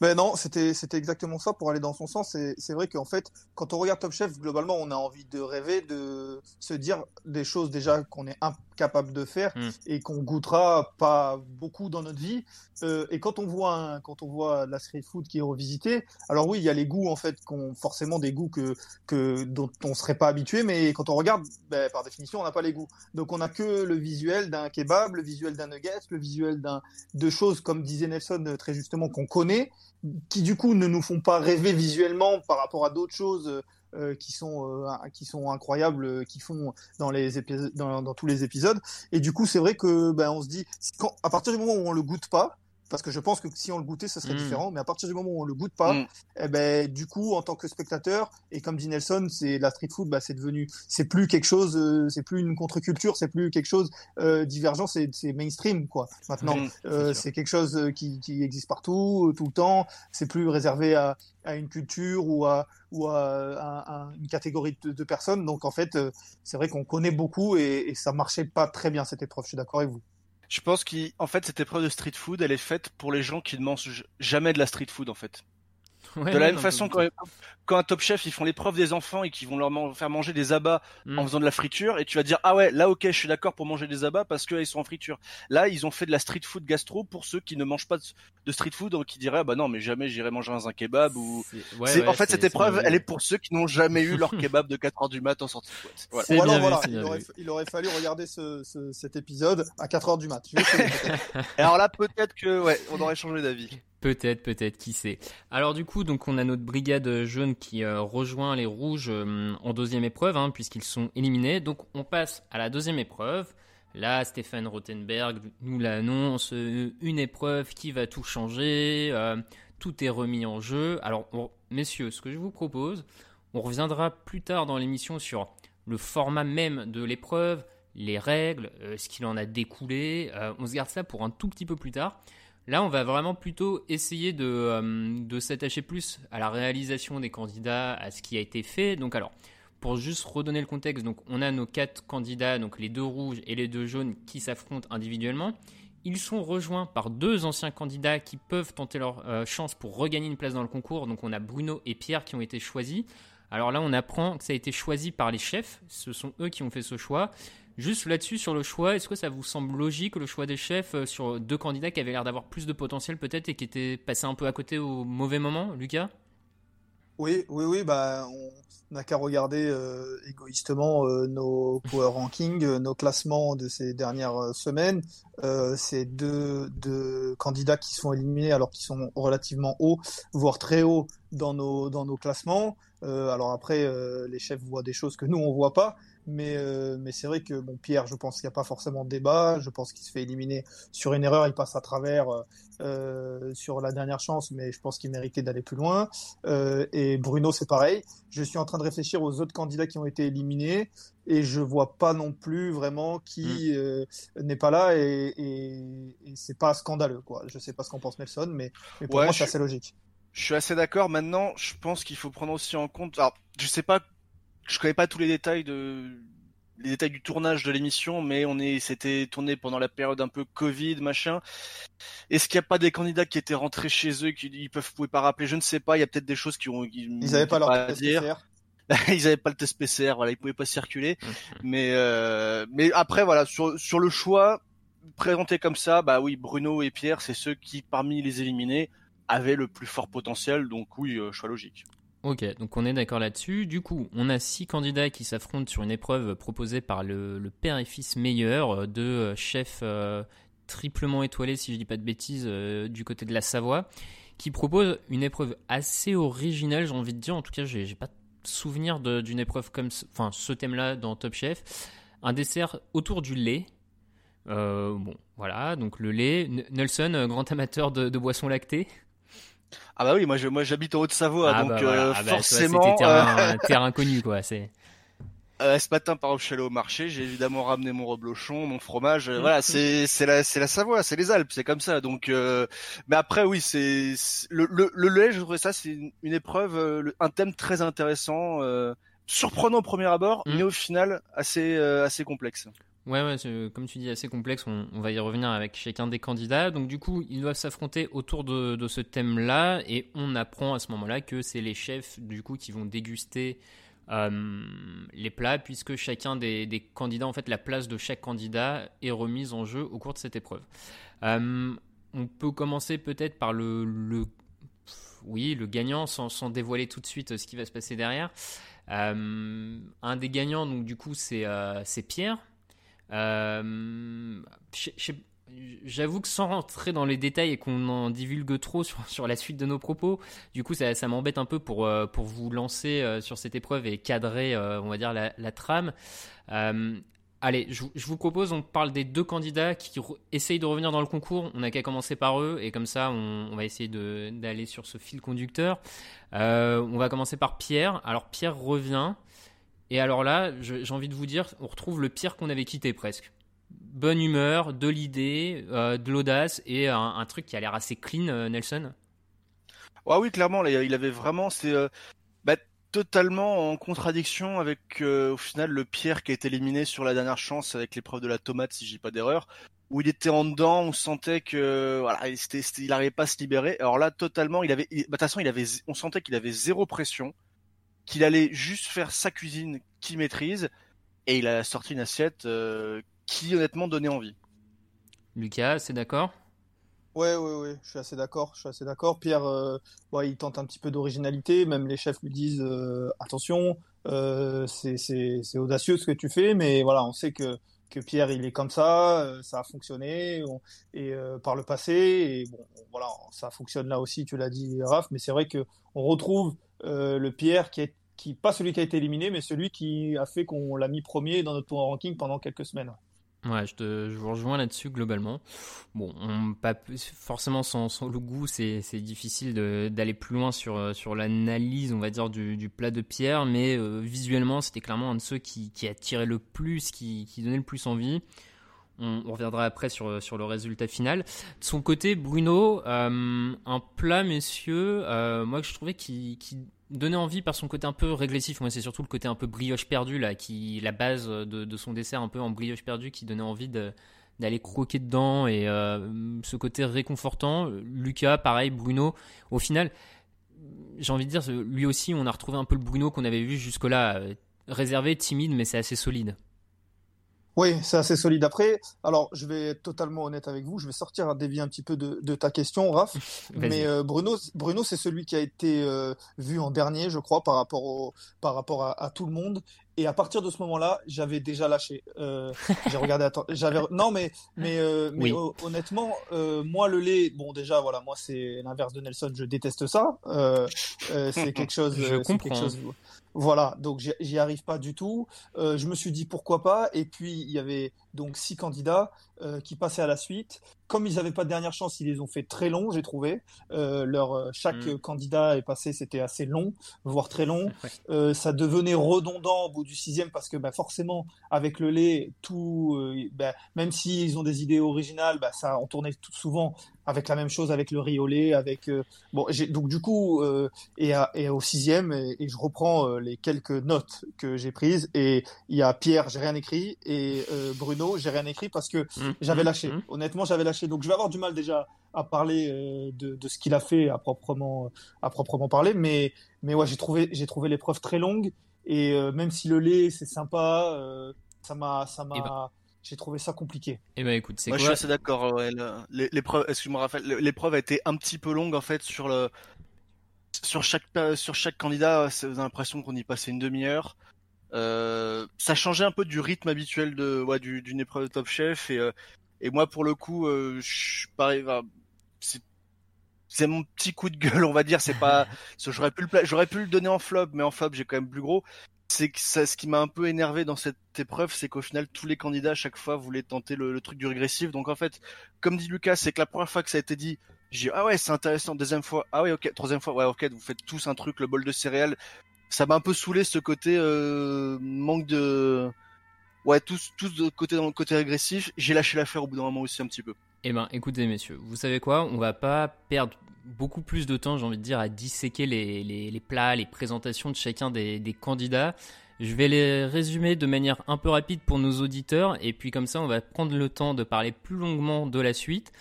[SPEAKER 9] Ben non, c'était c'était exactement ça pour aller dans son sens. C'est c'est vrai qu'en fait, quand on regarde Top Chef, globalement, on a envie de rêver, de se dire des choses déjà qu'on est incapable de faire
[SPEAKER 8] Mm.
[SPEAKER 9] et qu'on goûtera pas beaucoup dans notre vie. Euh, et quand on voit un, quand on voit la street food qui est revisitée, alors oui, il y a les goûts en fait, qu'on forcément des goûts que que dont on serait pas habitué, mais quand on regarde, ben, par définition, on n'a pas les goûts. Donc on a que le visuel d'un kebab, le visuel d'un nugget, le visuel d'un de choses comme disait Nelson euh, très justement qu'on connaît qui du coup ne nous font pas rêver visuellement par rapport à d'autres choses euh, qui sont euh, qui sont incroyables euh, qui font dans les dans, dans tous les épisodes. Et du coup c'est vrai que ben on se dit quand, à partir du moment où on le goûte pas parce que je pense que si on le goûtait, ce serait
[SPEAKER 8] Mm.
[SPEAKER 9] différent. Mais à partir du moment où on le goûte pas,
[SPEAKER 10] Mm.
[SPEAKER 9] eh ben du coup, en tant que spectateur, et comme dit Nelson, c'est la street food, bah, c'est devenu, c'est plus quelque chose, euh, c'est plus une contre-culture, c'est plus quelque chose euh, divergent, c'est mainstream quoi. Maintenant,
[SPEAKER 10] Mm,
[SPEAKER 9] euh, c'est quelque chose euh, qui, qui existe partout, euh, tout le temps. C'est plus réservé à, à une culture ou à ou à, à- une catégorie de, de personnes. Donc en fait, euh, c'est vrai qu'on connaît beaucoup et, et ça marchait pas très bien cette épreuve. Je suis d'accord avec vous.
[SPEAKER 10] Je pense qu'en fait cette épreuve de street food, elle est faite pour les gens qui ne mangent jamais de la street food en fait.
[SPEAKER 8] Ouais,
[SPEAKER 10] de la même façon, quand, quand un top chef, ils font l'épreuve des enfants et qu'ils vont leur man- faire manger des abats
[SPEAKER 8] Mm.
[SPEAKER 10] en faisant de la friture, et tu vas dire, ah ouais, là, ok, je suis d'accord pour manger des abats parce qu'ils sont en friture. Là, ils ont fait de la street food gastro pour ceux qui ne mangent pas de, street food, donc qui diraient, ah bah non, mais jamais j'irai manger dans un kebab ou.
[SPEAKER 8] Ouais, ouais,
[SPEAKER 10] en fait, cette épreuve, elle est pour ceux qui n'ont jamais eu leur kebab de 4 heures du mat en sortie de boîte. Voilà.
[SPEAKER 9] Ou alors il aurait,
[SPEAKER 8] vu.
[SPEAKER 9] il aurait fallu regarder ce, ce- cet épisode à 4 heures du mat.
[SPEAKER 10] Alors là, peut-être que, ouais, on aurait changé d'avis.
[SPEAKER 8] Peut-être, peut-être, qui sait. Alors du coup, donc on a notre brigade jaune qui euh, rejoint les rouges euh, en deuxième épreuve, hein, puisqu'ils sont éliminés. Donc on passe à la deuxième épreuve. Là, Stéphane Rothenberg nous l'annonce, euh, une épreuve qui va tout changer, tout est remis en jeu. Alors, messieurs, ce que je vous propose, on reviendra plus tard dans l'émission sur le format même de l'épreuve, les règles, ce qu'il en a découlé. On se garde ça pour un tout petit peu plus tard. Là, on va vraiment plutôt essayer de, euh, de s'attacher plus à la réalisation des candidats, à ce qui a été fait. Donc, alors, pour juste redonner le contexte, on a nos quatre candidats, donc les deux rouges et les deux jaunes, qui s'affrontent individuellement. Ils sont rejoints par deux anciens candidats qui peuvent tenter leur euh, chance pour regagner une place dans le concours. Donc, on a Bruno et Pierre qui ont été choisis. Alors là, on apprend que ça a été choisi par les chefs. Ce sont eux qui ont fait ce choix. Juste là-dessus, sur le choix, est-ce que ça vous semble logique le choix des chefs euh, sur deux candidats qui avaient l'air d'avoir plus de potentiel peut-être et qui étaient passés un peu à côté au mauvais moment, Lucas?
[SPEAKER 9] Oui, oui, oui, bah, on n'a qu'à regarder euh, égoïstement euh, nos power rankings, nos classements de ces dernières semaines. C'est deux, deux candidats qui sont éliminés alors qu'ils sont relativement hauts, voire très hauts dans nos, dans nos classements. Alors après, les chefs voient des choses que nous, on voit pas. Mais, euh, mais c'est vrai que bon, Pierre, je pense qu'il n'y a pas forcément de débat. Je pense qu'il se fait éliminer sur une erreur. Il passe à travers euh, euh, sur la dernière chance, mais je pense qu'il méritait d'aller plus loin. Euh, et Bruno, c'est pareil. Je suis en train de réfléchir aux autres candidats qui ont été éliminés et je vois pas non plus vraiment qui euh, n'est pas là et, et, et c'est pas scandaleux quoi. Je sais pas ce qu'en pense Nelson, mais, mais pour
[SPEAKER 10] Ouais,
[SPEAKER 9] moi c'est assez logique.
[SPEAKER 10] Je suis assez d'accord. Maintenant, je pense qu'il faut prendre aussi en compte. Alors, je sais pas, je connais pas tous les détails de les détails du tournage de l'émission, mais on est, c'était tourné pendant la période un peu Covid, machin. Est-ce qu'il n'y a pas des candidats qui étaient rentrés chez eux, qui ils peuvent, pouvaient pas rappeler? Je ne sais pas. Il y a peut-être des choses qui ont,
[SPEAKER 9] Ils avaient pas leur test
[SPEAKER 10] dire.
[SPEAKER 9] PCR.
[SPEAKER 10] ils avaient pas le test PCR, voilà, ils pouvaient pas circuler.
[SPEAKER 8] Mhm.
[SPEAKER 10] Mais euh, mais après voilà, sur sur le choix présenté comme ça, bah oui, Bruno et Pierre, c'est ceux qui parmi les éliminés avaient le plus fort potentiel, donc oui, euh, choix logique.
[SPEAKER 8] Ok, donc on est d'accord là-dessus. Du coup, on a six candidats qui s'affrontent sur une épreuve proposée par le, père et fils meilleur euh, de euh, chefs euh, triplement étoilés, si je dis pas de bêtises, euh, du côté de la Savoie, qui propose une épreuve assez originale, j'ai envie de dire. En tout cas, j'ai pas souvenir d'une épreuve comme, ce- enfin, ce thème-là dans Top Chef. Un dessert autour du lait. Bon, voilà, donc le lait. Nelson, grand amateur de boissons lactées.
[SPEAKER 10] Ah bah oui, moi je moi j'habite en Haute-Savoie,
[SPEAKER 8] Ah
[SPEAKER 10] donc
[SPEAKER 8] bah voilà.
[SPEAKER 10] euh,
[SPEAKER 8] Ah bah, toi,
[SPEAKER 10] forcément.
[SPEAKER 8] c'était terrain,
[SPEAKER 10] euh,
[SPEAKER 8] terrain connu, quoi. C'est.
[SPEAKER 10] euh, ce matin, par exemple, je suis allé au marché, j'ai évidemment ramené mon reblochon, mon fromage. euh. Voilà, c'est c'est la c'est la Savoie, c'est les Alpes, c'est comme ça. Donc, euh, mais après oui, c'est le, le le lait, je trouve ça c'est une, une épreuve, euh, un thème très intéressant. euh, surprenant au premier abord,
[SPEAKER 8] Mm.
[SPEAKER 10] mais au final assez euh, assez complexe.
[SPEAKER 8] Ouais, c'est- comme tu dis, assez complexe. On, va y revenir avec chacun des candidats. Donc, du coup, ils doivent s'affronter autour de, ce thème-là. Et on apprend à ce moment-là que c'est les chefs, du coup, qui vont déguster euh, les plats, puisque chacun des, candidats, en fait, la place de chaque candidat est remise en jeu au cours de cette épreuve. Euh, on peut commencer peut-être par le, le- oui, le gagnant, sans, dévoiler tout de suite ce qui va se passer derrière. Euh, un des gagnants, donc, du coup, euh, c'est Pierre. Euh, J'avoue que sans rentrer dans les détails et qu'on en divulgue trop sur, la suite de nos propos, du coup ça, m'embête un peu pour, euh, vous lancer euh, sur cette épreuve et cadrer, on va dire, la, trame. Allez, je, vous- propose, on parle des deux candidats qui essayent de revenir dans le concours. On n'a qu'à commencer par eux et comme ça on, va essayer d'aller sur ce fil conducteur. On va commencer par Pierre. Alors Pierre revient. Et alors là, j'ai envie de vous dire, on retrouve le pire qu'on avait quitté presque. Bonne humeur, de l'idée, euh, de l'audace et un, truc qui a l'air assez clean, euh, Nelson.
[SPEAKER 10] Ouais, oui, clairement, là, il avait vraiment, c'est euh, bah, totalement en contradiction avec au final le Pierre qui a été éliminé sur la dernière chance avec l'épreuve de la tomate, si j'ai pas d'erreur, où il était en dedans, on sentait que voilà, il, c'était- c'était- il arrivait pas à se libérer. Alors là, totalement, il avait, bah, de toute façon, il avait, on sentait qu'il avait zéro pression, qu'il allait juste faire sa cuisine qu'il maîtrise, et il a sorti une assiette euh, qui honnêtement donnait envie.
[SPEAKER 8] Lucas, c'est d'accord?
[SPEAKER 9] Ouais, ouais, ouais, je suis assez d'accord, je suis assez d'accord. Pierre, euh, ouais, il tente un petit peu d'originalité, même les chefs lui disent euh, attention, euh, c'est, c'est, c'est audacieux ce que tu fais, mais voilà, on sait que, que Pierre, il est comme ça, euh, ça a fonctionné on- et euh, par le passé, et bon, voilà, ça fonctionne là aussi, tu l'as dit, Raph, mais c'est vrai que on retrouve euh, le Pierre qui est, qui, pas celui qui a été éliminé, mais celui qui a fait qu'on l'a mis premier dans notre power ranking pendant quelques semaines.
[SPEAKER 8] Ouais, je, te- je vous rejoins là-dessus globalement. Bon, on, pas forcément sans, sans le goût, c'est c'est difficile d'aller plus loin sur, euh, sur l'analyse, on va dire, du, du plat de Pierre, mais euh, visuellement, c'était clairement un de ceux qui, qui attirait le plus, qui, qui donnait le plus envie. On, reviendra après sur, sur le résultat final. De son côté, Bruno, euh, un plat, messieurs, euh, moi que je trouvais qui, qui donnait envie par son côté un peu régressif. Moi, c'est surtout le côté un peu brioche perdu, là, qui, la base de, son dessert un peu en brioche perdu qui donnait envie d'aller croquer dedans et euh, ce côté réconfortant. Lucas, pareil, Bruno, au final, j'ai envie de dire, lui aussi, on a retrouvé un peu le Bruno qu'on avait vu jusque-là, euh, réservé, timide, mais c'est assez solide.
[SPEAKER 9] Oui, c'est assez solide. Après, alors je vais être totalement honnête avec vous, je vais sortir, dévier un petit peu de, de ta question, Raph. Mais euh, Bruno, Bruno, c'est celui qui a été euh, vu en dernier, je crois, par rapport au, par rapport à, à tout le monde. Et à partir de ce moment-là, j'avais déjà lâché. Euh, j'ai regardé, attends, j'avais, non, mais, mais, euh, mais
[SPEAKER 8] Oui.
[SPEAKER 9] honnêtement, euh, moi le lait, bon déjà, voilà, moi c'est l'inverse de Nelson, je déteste ça. Euh, euh, c'est quelque chose,
[SPEAKER 8] Je
[SPEAKER 9] euh,
[SPEAKER 8] comprends.
[SPEAKER 9] quelque chose. Voilà, donc j'y arrive pas du tout. Euh, je me suis dit pourquoi pas. Et puis il y avait donc six candidats euh, qui passaient à la suite. Comme ils n'avaient pas de dernière chance, ils les ont fait très longs, j'ai trouvé. Euh, leur chaque
[SPEAKER 8] Mm.
[SPEAKER 9] candidat est passé, c'était assez long, voire très long. Euh, ça devenait redondant au bout du sixième parce que bah, forcément avec le lait, tout, euh, bah, même s'ils ont des idées originales, bah, ça on tournait tout souvent avec la même chose avec le riz au lait, avec euh, bon donc du coup euh, et, à- et au sixième et, et je reprends euh, les quelques notes que j'ai prises et il y a Pierre j'ai rien écrit et Bruno j'ai rien écrit parce que
[SPEAKER 8] Mmh,
[SPEAKER 9] j'avais
[SPEAKER 8] mmh,
[SPEAKER 9] lâché
[SPEAKER 8] mmh.
[SPEAKER 9] honnêtement j'avais lâché donc je vais avoir du mal déjà à parler de, de ce qu'il a fait à proprement à proprement parler mais mais ouais j'ai trouvé j'ai trouvé l'épreuve très longue et euh, même si le lait c'est sympa euh, ça m'a ça m'a
[SPEAKER 8] Eh ben.
[SPEAKER 9] j'ai trouvé ça compliqué
[SPEAKER 8] Eh ben écoute, c'est
[SPEAKER 10] Moi, je suis
[SPEAKER 8] quoi
[SPEAKER 10] assez d'accord. Ouais, l'épreuve, excuse-moi, Raphaël, l'é- l'épreuve a été un petit peu longue en fait sur le sur chaque sur chaque candidat. Vous avez l'impression qu'on y passait une demi-heure. Euh, ça changeait un peu du rythme habituel de ouais, du- d'une épreuve de Top Chef et euh, et moi pour le coup, euh, je suis pareil. enfin, c'est c'est mon petit coup de gueule, on va dire. C'est pas, j'aurais pu le, j'aurais pu le donner en flop, mais en flop j'ai quand même plus gros. C'est que ça, ce qui m'a un peu énervé dans cette épreuve, c'est qu'au final tous les candidats à chaque fois voulaient tenter le, le truc du régressif. Donc en fait, comme dit Lucas, c'est que la première fois que ça a été dit, j'ai dit, ah ouais c'est intéressant. Deuxième fois, ah ouais ok. Troisième fois, ouais ok, vous faites tous un truc, le bol de céréales. Ça m'a un peu saoulé ce côté euh, manque de, ouais tous tous de côté dans le côté régressif. J'ai lâché l'affaire au bout d'un moment aussi un petit peu.
[SPEAKER 8] Eh ben, écoutez, messieurs, vous savez quoi? On va pas perdre beaucoup plus de temps, j'ai envie de dire, à disséquer les, plats, les présentations de chacun des, des, candidats. Je vais les résumer de manière un peu rapide pour nos auditeurs, et puis comme ça, on va prendre le temps de parler plus longuement de la suite,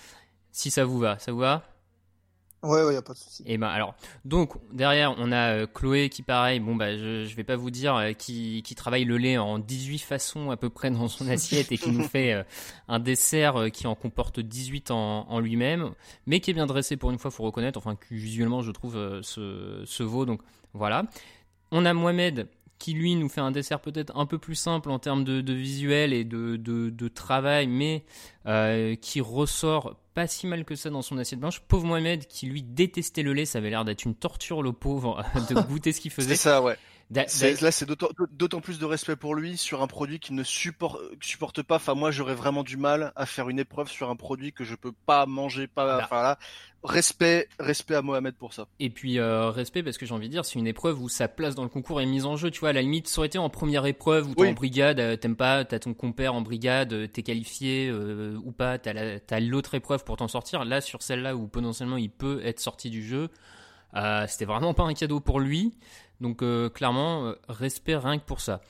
[SPEAKER 8] si ça vous va. Ça vous va?
[SPEAKER 9] Ouais, ouais, y a pas de souci.
[SPEAKER 8] Et ben alors, donc derrière, on a euh, Chloé qui, pareil, bon bah je, je vais pas vous dire, euh, qui, qui travaille le lait en 18 façons à peu près dans son assiette et qui nous fait euh, un dessert qui en comporte 18 en, en lui-même, mais qui est bien dressé pour une fois, faut reconnaître, enfin que visuellement je trouve ce, ce vaut, donc voilà. On a Mohamed qui lui nous fait un dessert peut-être un peu plus simple en termes de, de visuel et de, de, de travail, mais qui ressort pas si mal que ça dans son assiette blanche. Pauvre Mohamed qui lui détestait le lait, ça avait l'air d'être une torture le pauvre de goûter ce qu'il faisait.
[SPEAKER 10] C'est ça, ouais. Là, c'est d'autant plus de respect pour lui sur un produit qu'il ne supporte, supporte pas. Enfin, moi, j'aurais vraiment du mal à faire une épreuve sur un produit que je peux pas manger, pas. Enfin là, respect, respect à Mohamed pour ça.
[SPEAKER 8] Et puis euh, respect parce que j'ai envie de dire, c'est une épreuve où sa place dans le concours est mise en jeu. Tu vois, à la limite, ça aurait été en première épreuve où t'es
[SPEAKER 10] Oui.
[SPEAKER 8] en brigade, euh, t'aimes pas, t'as ton compère en brigade, euh, t'es qualifié euh, ou pas, t'as la- t'as l'autre épreuve pour t'en sortir. Là, sur celle-là où potentiellement il peut être sorti du jeu, euh, c'était vraiment pas un cadeau pour lui. Donc euh, clairement, euh, respect rien que pour ça.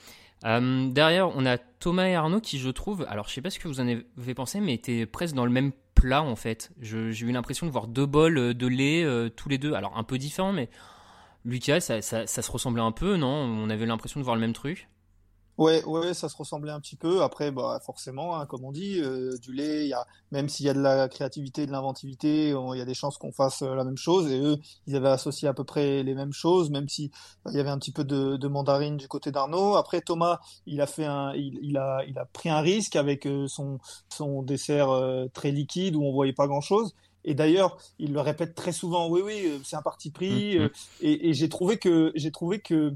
[SPEAKER 8] Euh, derrière, on a Thomas et Arnaud qui, je trouve, alors je sais pas ce que vous en avez pensé, mais étaient presque dans le même plat en fait. J'ai eu l'impression de voir deux bols de lait tous les deux, alors un peu différents, mais Lucas, ça se ressemblait un peu, non? On avait l'impression de voir le même truc.
[SPEAKER 9] Ouais, ouais, ça se ressemblait un petit peu. Après, bah, forcément, hein, comme on dit, euh, du lait, il y a, même s'il y a de la créativité, de l'inventivité, il y a des chances qu'on fasse euh, la même chose. Et eux, ils avaient associé à peu près les mêmes choses, même si bah, il y avait un petit peu de, de mandarine du côté d'Arnaud. Après, Thomas, il a fait un, il, il a, il a pris un risque avec euh, son, son dessert euh, très liquide où on voyait pas grand-chose. Et d'ailleurs, il le répète très souvent. Oui, oui, c'est un parti pris.
[SPEAKER 8] Mhm.
[SPEAKER 9] euh, et et j'ai trouvé que, j'ai trouvé que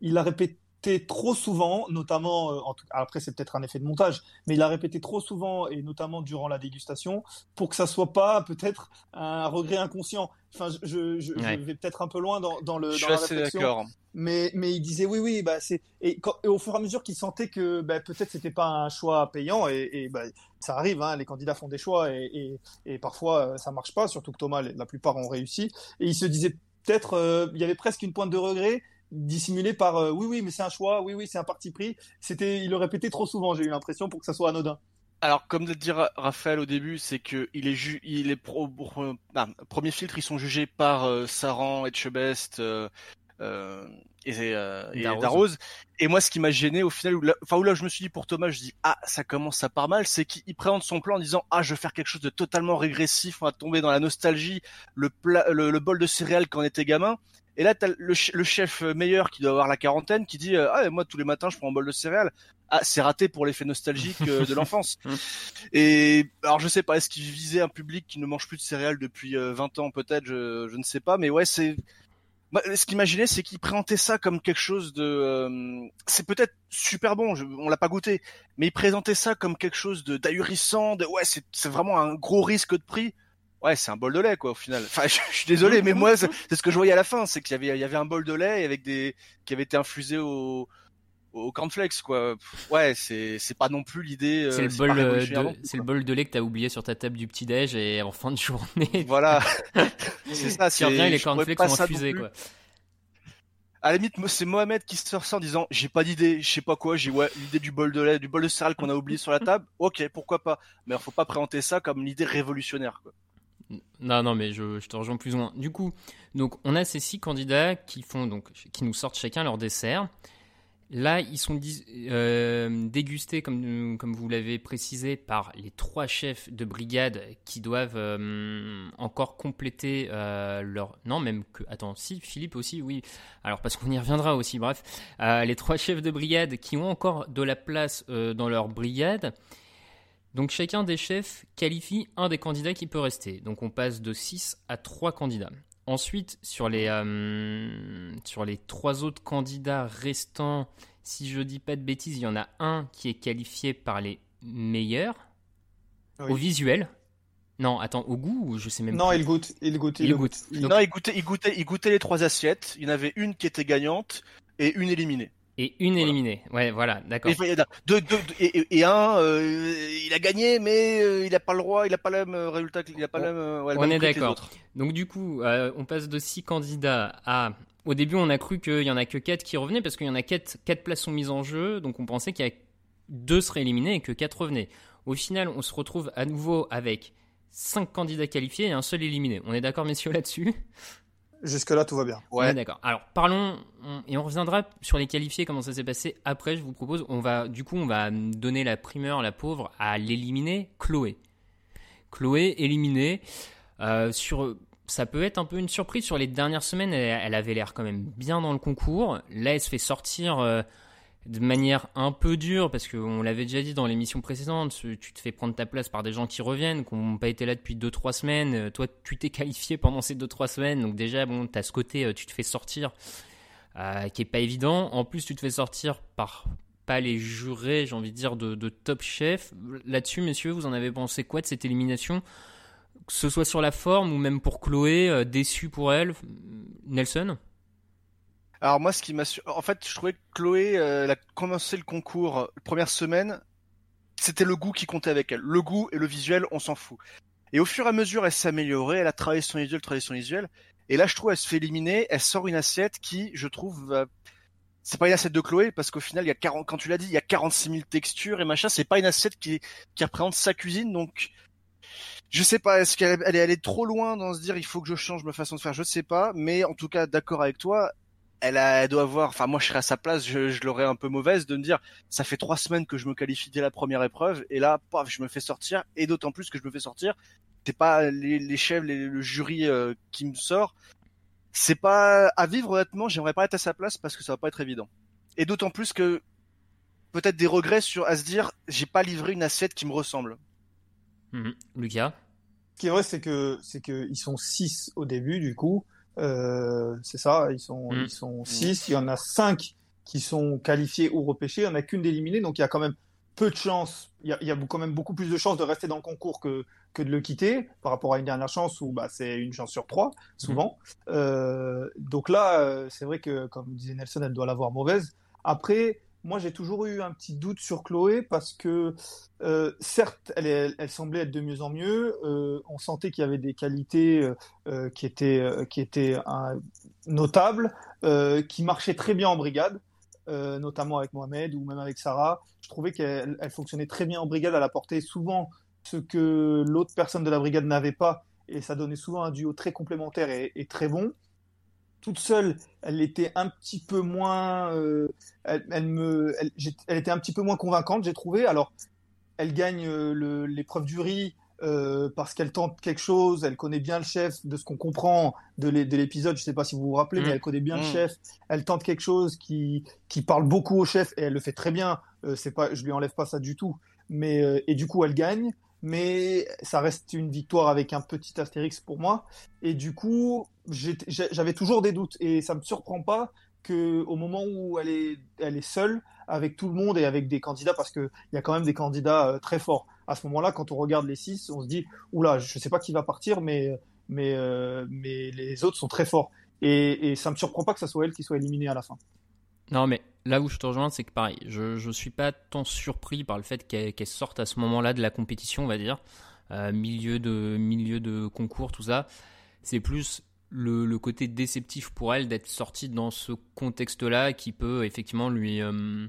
[SPEAKER 9] il l'a répété trop souvent, notamment, euh, en tout- après c'est peut-être un effet de montage, mais il a répété trop souvent et notamment durant la dégustation pour que ça soit pas peut-être un regret inconscient. Enfin, je, vais peut-être un peu loin dans, dans le
[SPEAKER 10] Je suis
[SPEAKER 9] la
[SPEAKER 10] assez d'accord.
[SPEAKER 9] mais mais il disait oui oui bah c'est et, quand- et au fur et à mesure qu'il sentait que bah, peut-être c'était pas un choix payant et, et bah, ça arrive hein, les candidats font des choix et, et, et parfois euh, ça marche pas surtout que Thomas la plupart ont réussi et il se disait peut-être euh, il y avait presque une pointe de regret dissimulée par euh, oui oui mais c'est un choix oui oui c'est un parti pris c'était il le répétait trop souvent j'ai eu l'impression pour que ça soit anodin
[SPEAKER 10] Alors, comme de dire Raphaël au début, c'est que il est ju il est pro, pro- ah, premier filtre, ils sont jugés par euh, Saran, Etchebest euh, euh, et, euh, et.
[SPEAKER 8] Darroze.
[SPEAKER 10] Et moi, ce qui m'a gêné au final, où là, enfin où là, je me suis dit pour Thomas, je dis ah ça commence à part mal, c'est qu'il présente son plan en disant ah je vais faire quelque chose de totalement régressif, on va tomber dans la nostalgie, le plat, le, le bol de céréales quand on était gamin. Et là, t'as le, le chef meilleur qui doit avoir la quarantaine qui dit euh, ah moi tous les matins je prends un bol de céréales. Ah c'est raté pour l'effet nostalgique euh, de l'enfance. Et alors je sais pas, est-ce qu'il visait un public qui ne mange plus de céréales depuis euh, 20 ans peut-être, je, je ne sais pas, mais ouais c'est Bah, ce qu'il imaginait, c'est qu'il présentait ça comme quelque chose de. euh, c'est peut-être super bon, je- on l'a pas goûté, mais il présentait ça comme quelque chose de d'ahurissant, de ouais, c'est c'est vraiment un gros risque de prix. Ouais, c'est un bol de lait quoi au final. Enfin, je, je suis désolé, mais moi c'est c'est ce que je voyais à la fin, c'est qu'il y avait il y avait un bol de lait avec des qui avait été infusé au au cornflakes quoi. Ouais, c'est c'est pas non plus l'idée. euh,
[SPEAKER 8] C'est le, bol, euh, de, c'est le bol de lait que t'as oublié sur ta table du petit-déj et en fin de journée.
[SPEAKER 10] Voilà. c'est ça.
[SPEAKER 8] Reviens et les cornflakes sont infusés,
[SPEAKER 10] plus.
[SPEAKER 8] quoi.
[SPEAKER 10] À la limite, c'est Mohamed qui sort ça en disant j'ai pas d'idée, je sais pas quoi, j'ai ouais l'idée du bol de lait, du bol de céréales qu'on a oublié sur la table. Ok, pourquoi pas. Mais faut pas présenter ça comme l'idée révolutionnaire. Quoi.
[SPEAKER 8] Non, non, mais je, te rejoins plus moins. Du coup, donc on a ces six candidats qui font donc qui nous sortent chacun leur dessert. Là, ils sont euh, dégustés, comme, comme vous l'avez précisé, par les trois chefs de brigade qui doivent euh, encore compléter euh, leur... Non, même que... Attends, si, Philippe aussi, oui. Alors, parce qu'on y reviendra aussi, bref. Les trois chefs de brigade qui ont encore de la place dans leur brigade. Donc, chacun des chefs qualifie un des candidats qui peut rester. Donc, on passe de 6 à 3 candidats. Ensuite, sur les, euh, sur les trois autres candidats restants, si je dis pas de bêtises, il y en a un qui est qualifié par les meilleurs
[SPEAKER 9] Oui.
[SPEAKER 8] au visuel. Non, attends, au goût, ou je sais même
[SPEAKER 9] Non,
[SPEAKER 8] plus.
[SPEAKER 9] il goûte, il goûte,
[SPEAKER 8] Il goûte.
[SPEAKER 9] Il-
[SPEAKER 8] Donc-
[SPEAKER 10] Non, il goûtait, il goûtait, il goûtait les trois assiettes. Il y en avait une qui était gagnante et une éliminée.
[SPEAKER 8] Et une éliminée. Ouais, voilà, d'accord.
[SPEAKER 10] Et, deux, deux, et, et, un, euh, il a gagné, mais euh, il n'a pas le droit, il n'a pas le même résultat, il a pas le même. Ouais,
[SPEAKER 8] on est d'accord. Donc du coup, euh, on passe de six candidats à. Au début, on a cru qu'il y en a que quatre qui revenaient parce qu'il y en a quatre, quatre places sont mises en jeu, donc on pensait qu'il y a deux seraient éliminés et que quatre revenaient. Au final, on se retrouve à nouveau avec cinq candidats qualifiés et un seul éliminé. On est d'accord, messieurs, là-dessus?
[SPEAKER 9] Jusque-là, tout va bien.
[SPEAKER 8] Ouais, d'accord. Alors, parlons, et on reviendra sur les qualifiés, comment ça s'est passé après, je vous propose. On va, du coup, on va donner la primeur, la pauvre, à l'éliminer, Chloé. Chloé, éliminée. Euh, sur, ça peut être un peu une surprise. Sur les dernières semaines, elle, avait l'air quand même bien dans le concours. Là, elle se fait sortir. Euh, de manière un peu dure, parce qu'on l'avait déjà dit dans l'émission précédente, tu te fais prendre ta place par des gens qui reviennent, qui n'ont pas été là depuis 2-3 semaines. Euh, toi, tu t'es qualifié pendant ces 2-3 semaines, donc déjà, bon, tu as ce côté, euh, tu te fais sortir, euh, qui est pas évident. En plus, tu te fais sortir par pas les jurés, j'ai envie de dire, de, Top Chef. Là-dessus, messieurs, vous en avez pensé quoi de cette élimination? Que ce soit sur la forme ou même pour Chloé, déçu pour elle Nelson?
[SPEAKER 10] Alors moi, ce qui m'a, en fait, je trouvais que Chloé, euh, elle a commencé le concours euh, première semaine, c'était le goût qui comptait avec elle. Le goût et le visuel, on s'en fout. Et au fur et à mesure, elle s'est améliorée, elle a travaillé son visuel, travaillé son visuel. Et là, je trouve, elle se fait éliminer, elle sort une assiette qui, je trouve, c'est pas une assiette de Chloé parce qu'au final, il y a 40, quand tu l'as dit, il y a 46 000 textures et machin. C'est pas une assiette qui, qui représente sa cuisine, donc je sais pas, est-ce qu'elle elle est allée trop loin dans se dire il faut que je change ma façon de faire, je sais pas, mais en tout cas d'accord avec toi, elle, a, elle doit avoir, enfin moi je serais à sa place, je, je l'aurais un peu mauvaise de me dire, ça fait trois semaines que je me qualifie dès la première épreuve, et là, paf, je me fais sortir, et d'autant plus que je me fais sortir, c'est pas les, les chefs, le jury euh, qui me sort, c'est pas à vivre honnêtement, j'aimerais pas être à sa place parce que ça va pas être évident. Et d'autant plus que peut-être des regrets sur à se dire, j'ai pas livré une assiette qui me ressemble.
[SPEAKER 8] Mmh. Lucas?
[SPEAKER 9] Ce qui est vrai, c'est que c'est que ils sont six au début du coup. Euh, c'est ça, ils sont, mm. ils sont six. Il y en a cinq qui sont qualifiés ou repêchés. Il n'y en a qu'une d'éliminée, donc il y a quand même peu de chances. Il y, a, il y a quand même beaucoup plus de chances de rester dans le concours que, que de le quitter par rapport à une dernière chance où bah, c'est une chance sur trois, souvent. Mm. Euh, donc là, euh, c'est vrai que, comme disait Nelson, elle doit l'avoir mauvaise. Après, moi, j'ai toujours eu un petit doute sur Chloé parce que, euh, certes, elle, semblait être de mieux en mieux. Euh, on sentait qu'il y avait des qualités euh, qui étaient, notables, qui marchaient très bien en brigade, notamment avec Mohamed ou même avec Sarah. Je trouvais qu'elle elle fonctionnait très bien en brigade. Elle apportait souvent ce que l'autre personne de la brigade n'avait pas, et ça donnait souvent un duo très complémentaire et très bon toute seule, elle était un petit peu moins, euh, elle, me, elle, était un petit peu moins convaincante, j'ai trouvé. Alors, elle gagne euh, l'épreuve du riz euh, parce qu'elle tente quelque chose, elle connaît bien le chef, de ce qu'on comprend de l'épisode. Je ne sais pas si vous vous rappelez, mais mmh. elle connaît bien le mmh. chef. Elle tente quelque chose qui, qui parle beaucoup au chef et elle le fait très bien. c'est pas, je lui enlève pas ça du tout. Mais et du coup, elle gagne mais ça reste une victoire avec un petit astérix pour moi. Et du coup, j'avais toujours des doutes et ça me surprend pas que au moment où elle est, seule avec tout le monde et avec des candidats, parce qu'il y a quand même des candidats euh, très forts. À ce moment-là, quand on regarde les six, on se dit oula, je sais pas qui va partir, euh, mais les autres sont très forts. Et, et ça me surprend pas que ça soit elle qui soit éliminée à la fin.
[SPEAKER 8] Non, mais là où je te rejoins, c'est que pareil, je ne suis pas tant surpris par le fait qu'elle sorte à ce moment-là de la compétition, on va dire, euh, milieu, de, milieu de concours, tout ça. C'est plus le, le, côté déceptif pour elle d'être sortie dans ce contexte-là qui peut effectivement lui. Euh,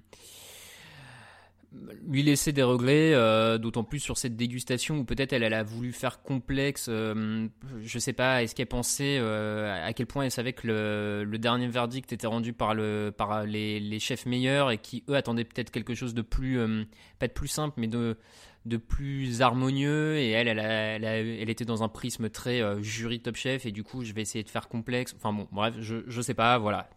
[SPEAKER 8] lui laisser des regrets, euh, d'autant plus sur cette dégustation où peut-être elle, a voulu faire complexe. Euh, je sais pas, est-ce qu'elle pensait euh, à quel point elle savait que le, dernier verdict était rendu par, le, par les, chefs meilleurs et qui eux attendaient peut-être quelque chose de plus, euh, pas de plus simple, mais de, plus harmonieux. Et elle, elle, était dans un prisme très jury top chef et du coup, je vais essayer de faire complexe. Enfin bon, bref, je, je sais pas, voilà.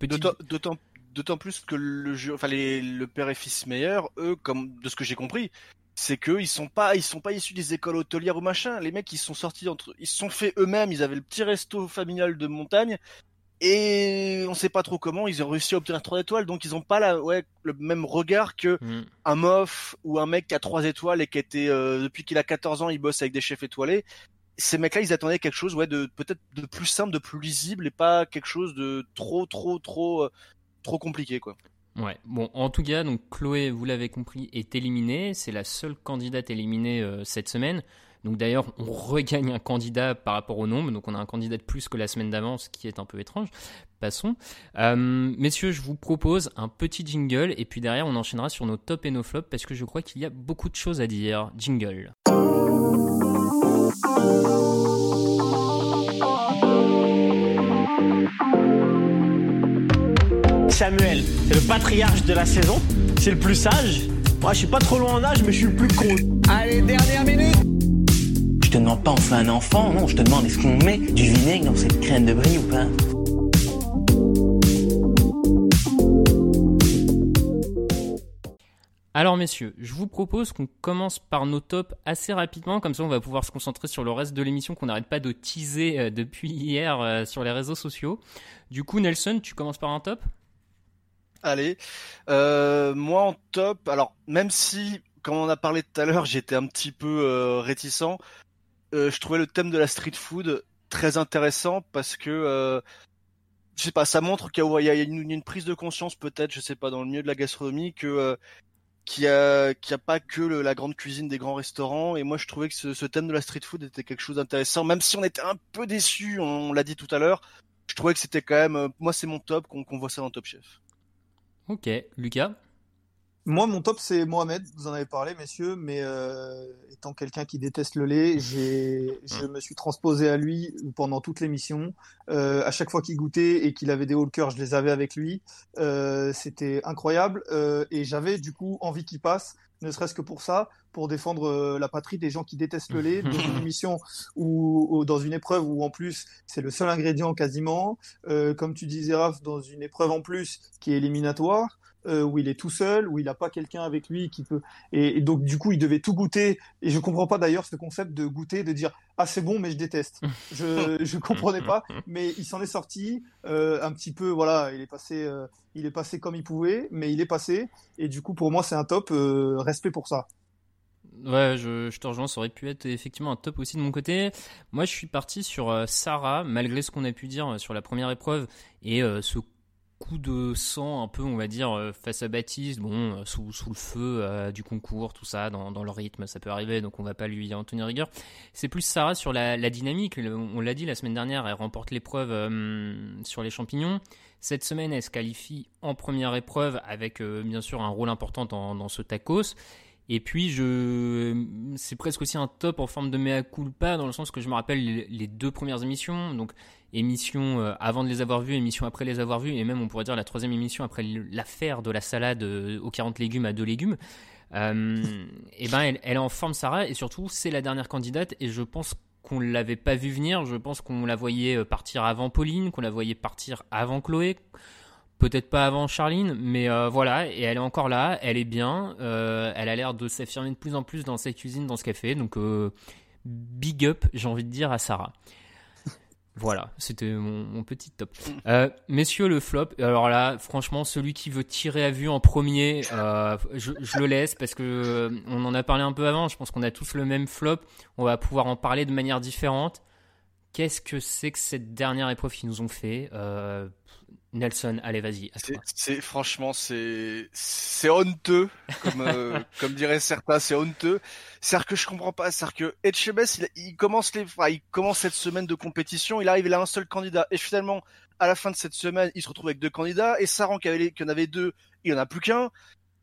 [SPEAKER 10] D'autant D'autant plus que le jeu, enfin les, le père et fils meilleur, eux, comme de ce que j'ai compris, c'est que ils sont pas, ils sont pas issus des écoles hôtelières ou machin. Les mecs, ils sont sortis entre, ils se sont fait eux-mêmes. Ils avaient le petit resto familial de montagne et on sait pas trop comment ils ont réussi à obtenir trois étoiles. Donc ils ont pas la, ouais, le même regard que mm. un mof ou un mec qui a trois étoiles et qui était euh, depuis qu'il a 14 ans, il bosse avec des chefs étoilés. Ces mecs-là, ils attendaient quelque chose, ouais, de peut-être de plus simple, de plus lisible et pas quelque chose de trop, trop, trop euh, trop compliqué quoi.
[SPEAKER 8] Ouais, bon, en tout cas, donc Chloé, vous l'avez compris, est éliminée. C'est la seule candidate éliminée euh, cette semaine. Donc d'ailleurs, on regagne un candidat par rapport au nombre. Donc on a un candidat de plus que la semaine d'avant, ce qui est un peu étrange. Passons. Euh, messieurs, je vous propose un petit jingle et puis derrière, on enchaînera sur nos tops et nos flops parce que je crois qu'il y a beaucoup de choses à dire. Jingle.
[SPEAKER 12] Samuel, c'est le patriarche de la saison, c'est le plus sage. Moi, je suis pas trop loin en âge, mais je suis le plus con. Allez, dernière minute
[SPEAKER 7] Je te demande pas on fait un enfant, non, je te demande est-ce qu'on met du vinaigre dans cette crème de brie ou pas?
[SPEAKER 8] Alors messieurs, je vous propose qu'on commence par nos tops assez rapidement, comme ça on va pouvoir se concentrer sur le reste de l'émission qu'on n'arrête pas de teaser euh, depuis hier euh, sur les réseaux sociaux. Du coup Nelson, tu commences par un top?
[SPEAKER 10] Allez, euh, moi en top, alors même si, comme on a parlé tout à l'heure, j'étais un petit peu euh, réticent, euh, je trouvais le thème de la street food très intéressant parce que, euh, je sais pas, ça montre qu'il y, a, une, prise de conscience peut-être, je sais pas, dans le milieu de la gastronomie que qu'il y a, pas que la grande cuisine des grands restaurants. Et moi, je trouvais que ce, thème de la street food était quelque chose d'intéressant, même si on était un peu déçus, on, l'a dit tout à l'heure. Je trouvais que c'était quand même, moi, c'est mon top qu'on voit ça dans Top Chef.
[SPEAKER 8] Ok, Lucas
[SPEAKER 9] Moi, mon top, c'est Mohamed. Vous en avez parlé, messieurs, mais euh, étant quelqu'un qui déteste le lait, j'ai, je me suis transposé à lui pendant toute l'émission. Euh, à chaque fois qu'il goûtait et qu'il avait des hauts le cœur, je les avais avec lui. Euh, c'était incroyable euh, et j'avais du coup envie qu'il passe, ne serait-ce que pour ça, pour défendre la patrie des gens qui détestent le lait, dans une émission ou, dans une épreuve où en plus c'est le seul ingrédient quasiment. Comme tu disais, Raph, dans une épreuve en plus qui est éliminatoire. Euh, où il est tout seul, où il n'a pas quelqu'un avec lui qui peut. Et, et, donc, du coup, il devait tout goûter. Et je comprends pas d'ailleurs ce concept de goûter, de dire Ah, c'est bon, mais je déteste. Je je comprenais pas. Mais il s'en est sorti euh, un petit peu. Voilà, il est passé, euh, il est passé comme il pouvait, mais il est passé. Et du coup, pour moi, c'est un top. respect pour ça.
[SPEAKER 8] Ouais, je, je, te rejoins, ça aurait pu être effectivement un top aussi de mon côté. Moi, je suis parti sur Sarah, malgré ce qu'on a pu dire sur la première épreuve et euh, ce coup de sang un peu, on va dire, euh, face à Baptiste, bon, euh, sous, sous le feu euh, du concours, tout ça, dans, dans le rythme, ça peut arriver, donc on va pas lui en tenir rigueur. C'est plus Sarah sur la, la dynamique, on l'a dit la semaine dernière, elle remporte l'épreuve sur les champignons. Cette semaine, elle se qualifie en première épreuve avec bien sûr un rôle important dans, dans ce tacos. Et puis, je, c'est presque aussi un top en forme de mea culpa, dans le sens que je me rappelle les deux premières émissions, donc émission euh, avant de les avoir vues, émission après les avoir vues, et même on pourrait dire la troisième émission après l'affaire de la salade euh, aux 40 légumes à 2 légumes. Euh, et ben, elle, est en forme, Sarah, et surtout, c'est la dernière candidate, et je pense qu'on l'avait pas vu venir. Je pense qu'on la voyait partir avant Pauline, qu'on la voyait partir avant Chloé peut-être pas avant Charline, mais voilà, et elle est encore là, elle est bien, elle a l'air de s'affirmer de plus en plus dans sa cuisine, dans ce qu'elle fait, donc big up, j'ai envie de dire à Sarah. Voilà, c'était mon, petit top. Euh, messieurs, le flop. Alors là, franchement, celui qui veut tirer à vue en premier, euh, je, le laisse parce que on en a parlé un peu avant. Je pense qu'on a tous le même flop. On va pouvoir en parler de manière différente. Qu'est-ce que c'est que cette dernière épreuve qu'ils nous ont fait euh, Nelson, allez, vas-y.
[SPEAKER 10] C'est franchement, c'est c'est honteux, comme euh, comme diraient certains, c'est honteux. C'est-à-dire que je comprends pas. C'est-à-dire que Etchebes, il, il, commence les, enfin, il commence cette semaine de compétition. Il arrive, il a un seul candidat, et finalement, à la fin de cette semaine, il se retrouve avec deux candidats. Et Saran, qui avait, qui en avait deux, il en a plus qu'un.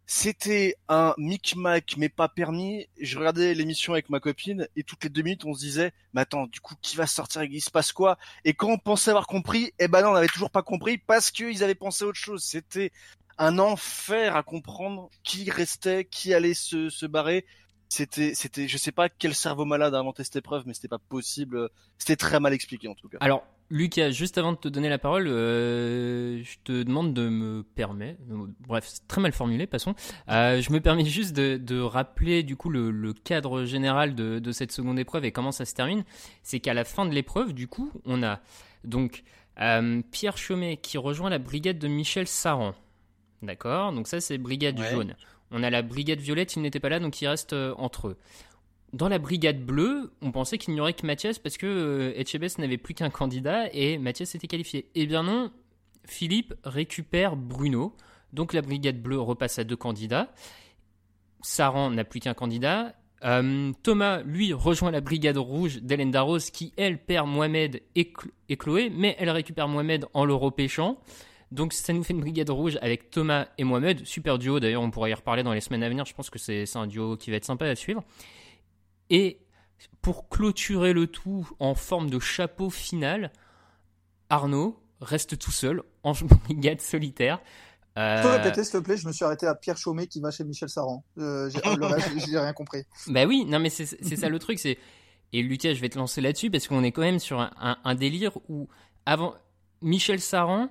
[SPEAKER 10] C'était un micmac, mais pas permis. Je regardais l'émission avec ma copine et toutes les deux minutes, on se disait, mais attends, du coup, qui va sortir Il se passe quoi? Et quand on pensait avoir compris, eh ben non, on n'avait toujours pas compris parce qu'ils avaient pensé à autre chose. C'était un enfer à comprendre qui restait, qui allait se, se barrer. C'était, c'était, je sais pas quel cerveau malade a inventé cette épreuve, mais c'était pas possible. C'était très mal expliqué en tout cas.
[SPEAKER 8] Alors, Lucas, juste avant de te donner la parole, euh, je te demande de me permettre, bref, c'est très mal formulé, passons. Euh, je me permets juste de, de rappeler du coup le, le cadre général de, de, cette seconde épreuve et comment ça se termine. C'est qu'à la fin de l'épreuve, du coup, on a donc euh, Pierre Chomet qui rejoint la brigade de Michel Saran. D'accord? Donc ça, c'est brigade ouais. jaune. On a la brigade violette, il n'était pas là, donc il reste entre eux. Dans la brigade bleue, on pensait qu'il n'y aurait que Mathias parce que euh, Etchebest n'avait plus qu'un candidat et Mathias était qualifié. Eh bien non, Philippe récupère Bruno. Donc la brigade bleue repasse à deux candidats. Saran n'a plus qu'un candidat. Euh, Thomas, lui, rejoint la brigade rouge d'Hélène Darros, qui, elle, perd Mohamed et, Chloé, mais elle récupère Mohamed en le repêchant. Donc ça nous fait une brigade rouge avec Thomas et Mohamed. Super duo, d'ailleurs, on pourra y reparler dans les semaines à venir. Je pense que c'est un duo qui va être sympa à suivre. Et pour clôturer le tout en forme de chapeau final, Arnaud reste tout seul en brigade solitaire.
[SPEAKER 9] Euh... Tu peux répéter, s'il te plaît? Je me suis arrêté à Pierre Chaumet qui va chez Michel Saran. Euh, j'ai rien compris.
[SPEAKER 8] Bah oui, non, mais c'est ça le truc. c'est Et Lucas, je vais te lancer là-dessus parce qu'on est quand même sur un, un, délire où avant Michel Saran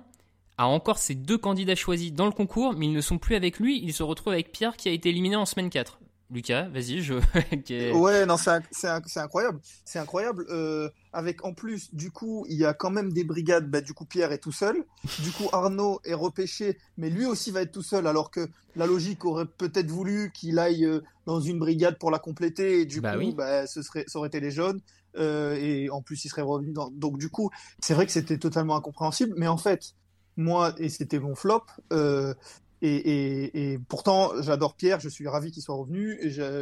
[SPEAKER 8] a encore ses deux candidats choisis dans le concours, mais ils ne sont plus avec lui. Il se retrouve avec Pierre qui a été éliminé en semaine 4. Lucas, vas-y, je.
[SPEAKER 9] ouais, non, c'est incroyable. C'est incroyable. Euh, avec en plus, du coup, il y a quand même des brigades. Bah, du coup, Pierre est tout seul. Du coup, Arnaud est repêché, mais lui aussi va être tout seul, alors que la logique aurait peut-être voulu qu'il aille euh, dans une brigade pour la compléter. Et du bah coup, bah, ce serait, ça aurait été les jaunes. Euh, et en plus, il serait revenu dans. Donc, du coup, c'est vrai que c'était totalement incompréhensible. Mais en fait, moi, et c'était mon flop, euh, et, pourtant, j'adore Pierre, je suis ravi qu'il soit revenu,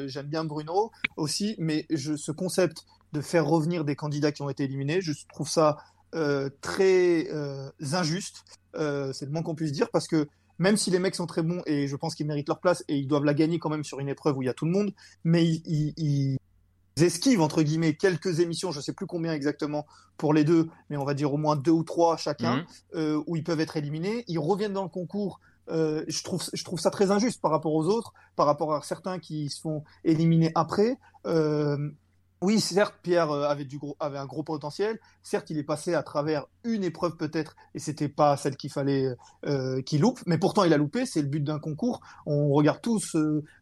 [SPEAKER 9] j'aime bien Bruno aussi, mais je, ce concept de faire revenir des candidats qui ont été éliminés, je trouve ça euh, très euh, injuste, euh, c'est le moins qu'on puisse dire, parce que même si les mecs sont très bons, et je pense qu'ils méritent leur place, et ils doivent la gagner quand même sur une épreuve où il y a tout le monde, mais ils, esquivent, entre guillemets, quelques émissions, je sais plus combien exactement pour les deux, mais on va dire au moins deux ou trois chacun, mmh. où ils peuvent être éliminés, ils reviennent dans le concours euh, je, trouve, ça très injuste par rapport aux autres, par rapport à certains qui se font éliminer après. Euh, oui, certes, Pierre euh, avait, un gros potentiel. Certes, il est passé à travers une épreuve peut-être, et c'était pas celle qu'il fallait qu'il loupe. Mais pourtant, il a loupé. C'est le but d'un concours. On regarde tous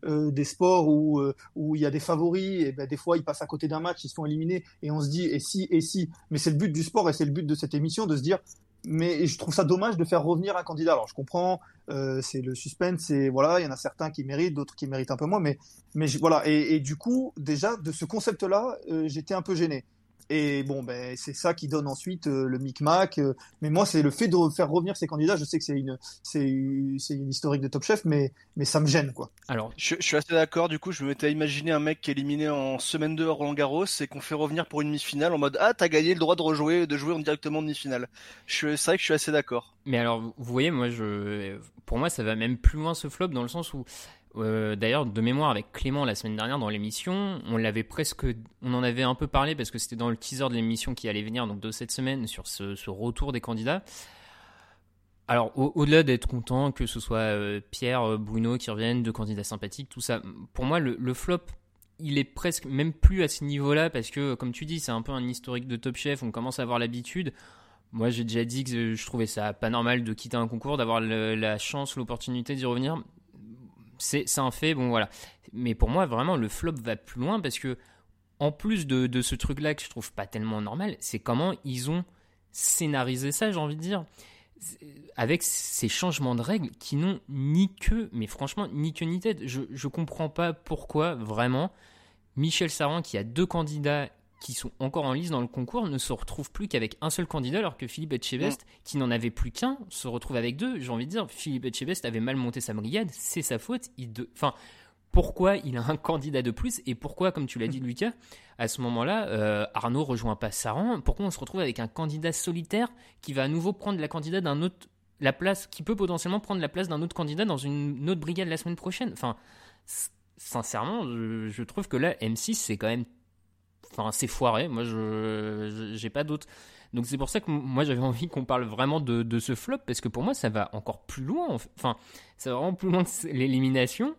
[SPEAKER 9] des sports où où il y a des favoris, et ben des fois ils passent à côté d'un match, ils se font éliminer, et on se dit et si et si. Mais c'est le but du sport et c'est le but de cette émission de se dire mais je trouve ça dommage de faire revenir un candidat. Alors je comprends, euh, c'est le suspense, c'est voilà, il y en a certains qui méritent, d'autres qui méritent un peu moins, mais mais voilà. Et, du coup, déjà de ce concept-là, euh, j'étais un peu gêné. Et bon, ben, c'est ça qui donne ensuite euh, le micmac. Euh, mais moi, c'est le fait de faire revenir ces candidats. Je sais que c'est une, c'est, une historique de Top Chef, mais, mais ça me gêne, quoi.
[SPEAKER 10] Alors, je, suis assez d'accord. Du coup, je me mettais à imaginer un mec qui est éliminé en semaine 2 à Roland Garros et qu'on fait revenir pour une demi-finale en mode Ah, t'as gagné le droit de rejouer, de jouer directement en demi-finale. C'est vrai que je suis assez d'accord.
[SPEAKER 8] Mais alors, vous voyez, moi, je, pour moi, ça va même plus loin ce flop dans le sens où euh, d'ailleurs, de mémoire avec Clément la semaine dernière dans l'émission, on l'avait presque, on en avait un peu parlé parce que c'était dans le teaser de l'émission qui allait venir donc de cette semaine sur ce, retour des candidats. Alors, au-delà d'être content que ce soit euh, Pierre, euh, Bruno qui reviennent, deux candidats sympathiques, tout ça, pour moi, le, flop, il est presque même plus à ce niveau-là parce que, comme tu dis, c'est un peu un historique de Top Chef, on commence à avoir l'habitude. Moi, j'ai déjà dit que je trouvais ça pas normal de quitter un concours, d'avoir la chance, l'opportunité d'y revenir c'est un fait, bon voilà. Mais pour moi, vraiment, le flop va plus loin parce que, en plus de, ce truc-là que je trouve pas tellement normal, c'est comment ils ont scénarisé ça, j'ai envie de dire, avec ces changements de règles qui n'ont ni queue, mais franchement, ni queue ni tête. Je, je comprends pas pourquoi, vraiment, Michel Saran, qui a deux candidats qui sont encore en lice dans le concours ne se retrouvent plus qu'avec un seul candidat, alors que Philippe Etchebest, mm. qui n'en avait plus qu'un, se retrouve avec deux. J'ai envie de dire, Philippe Etchebest avait mal monté sa brigade, c'est sa faute. Il de... Enfin, pourquoi il a un candidat de plus et pourquoi, comme tu l'as dit, Lucas, à ce moment-là, euh, Arnaud rejoint pas Saran Pourquoi on se retrouve avec un candidat solitaire qui va à nouveau prendre la candidat d'un autre, la place, qui peut potentiellement prendre la place d'un autre candidat dans une autre brigade la semaine prochaine? Enfin, sincèrement, je trouve que là, M6, c'est quand même enfin c'est foiré. Moi, je j'ai pas d'autre. Donc c'est pour ça que moi j'avais envie qu'on parle vraiment de, de, ce flop parce que pour moi ça va encore plus loin. Enfin, ça va vraiment plus loin que l'élimination.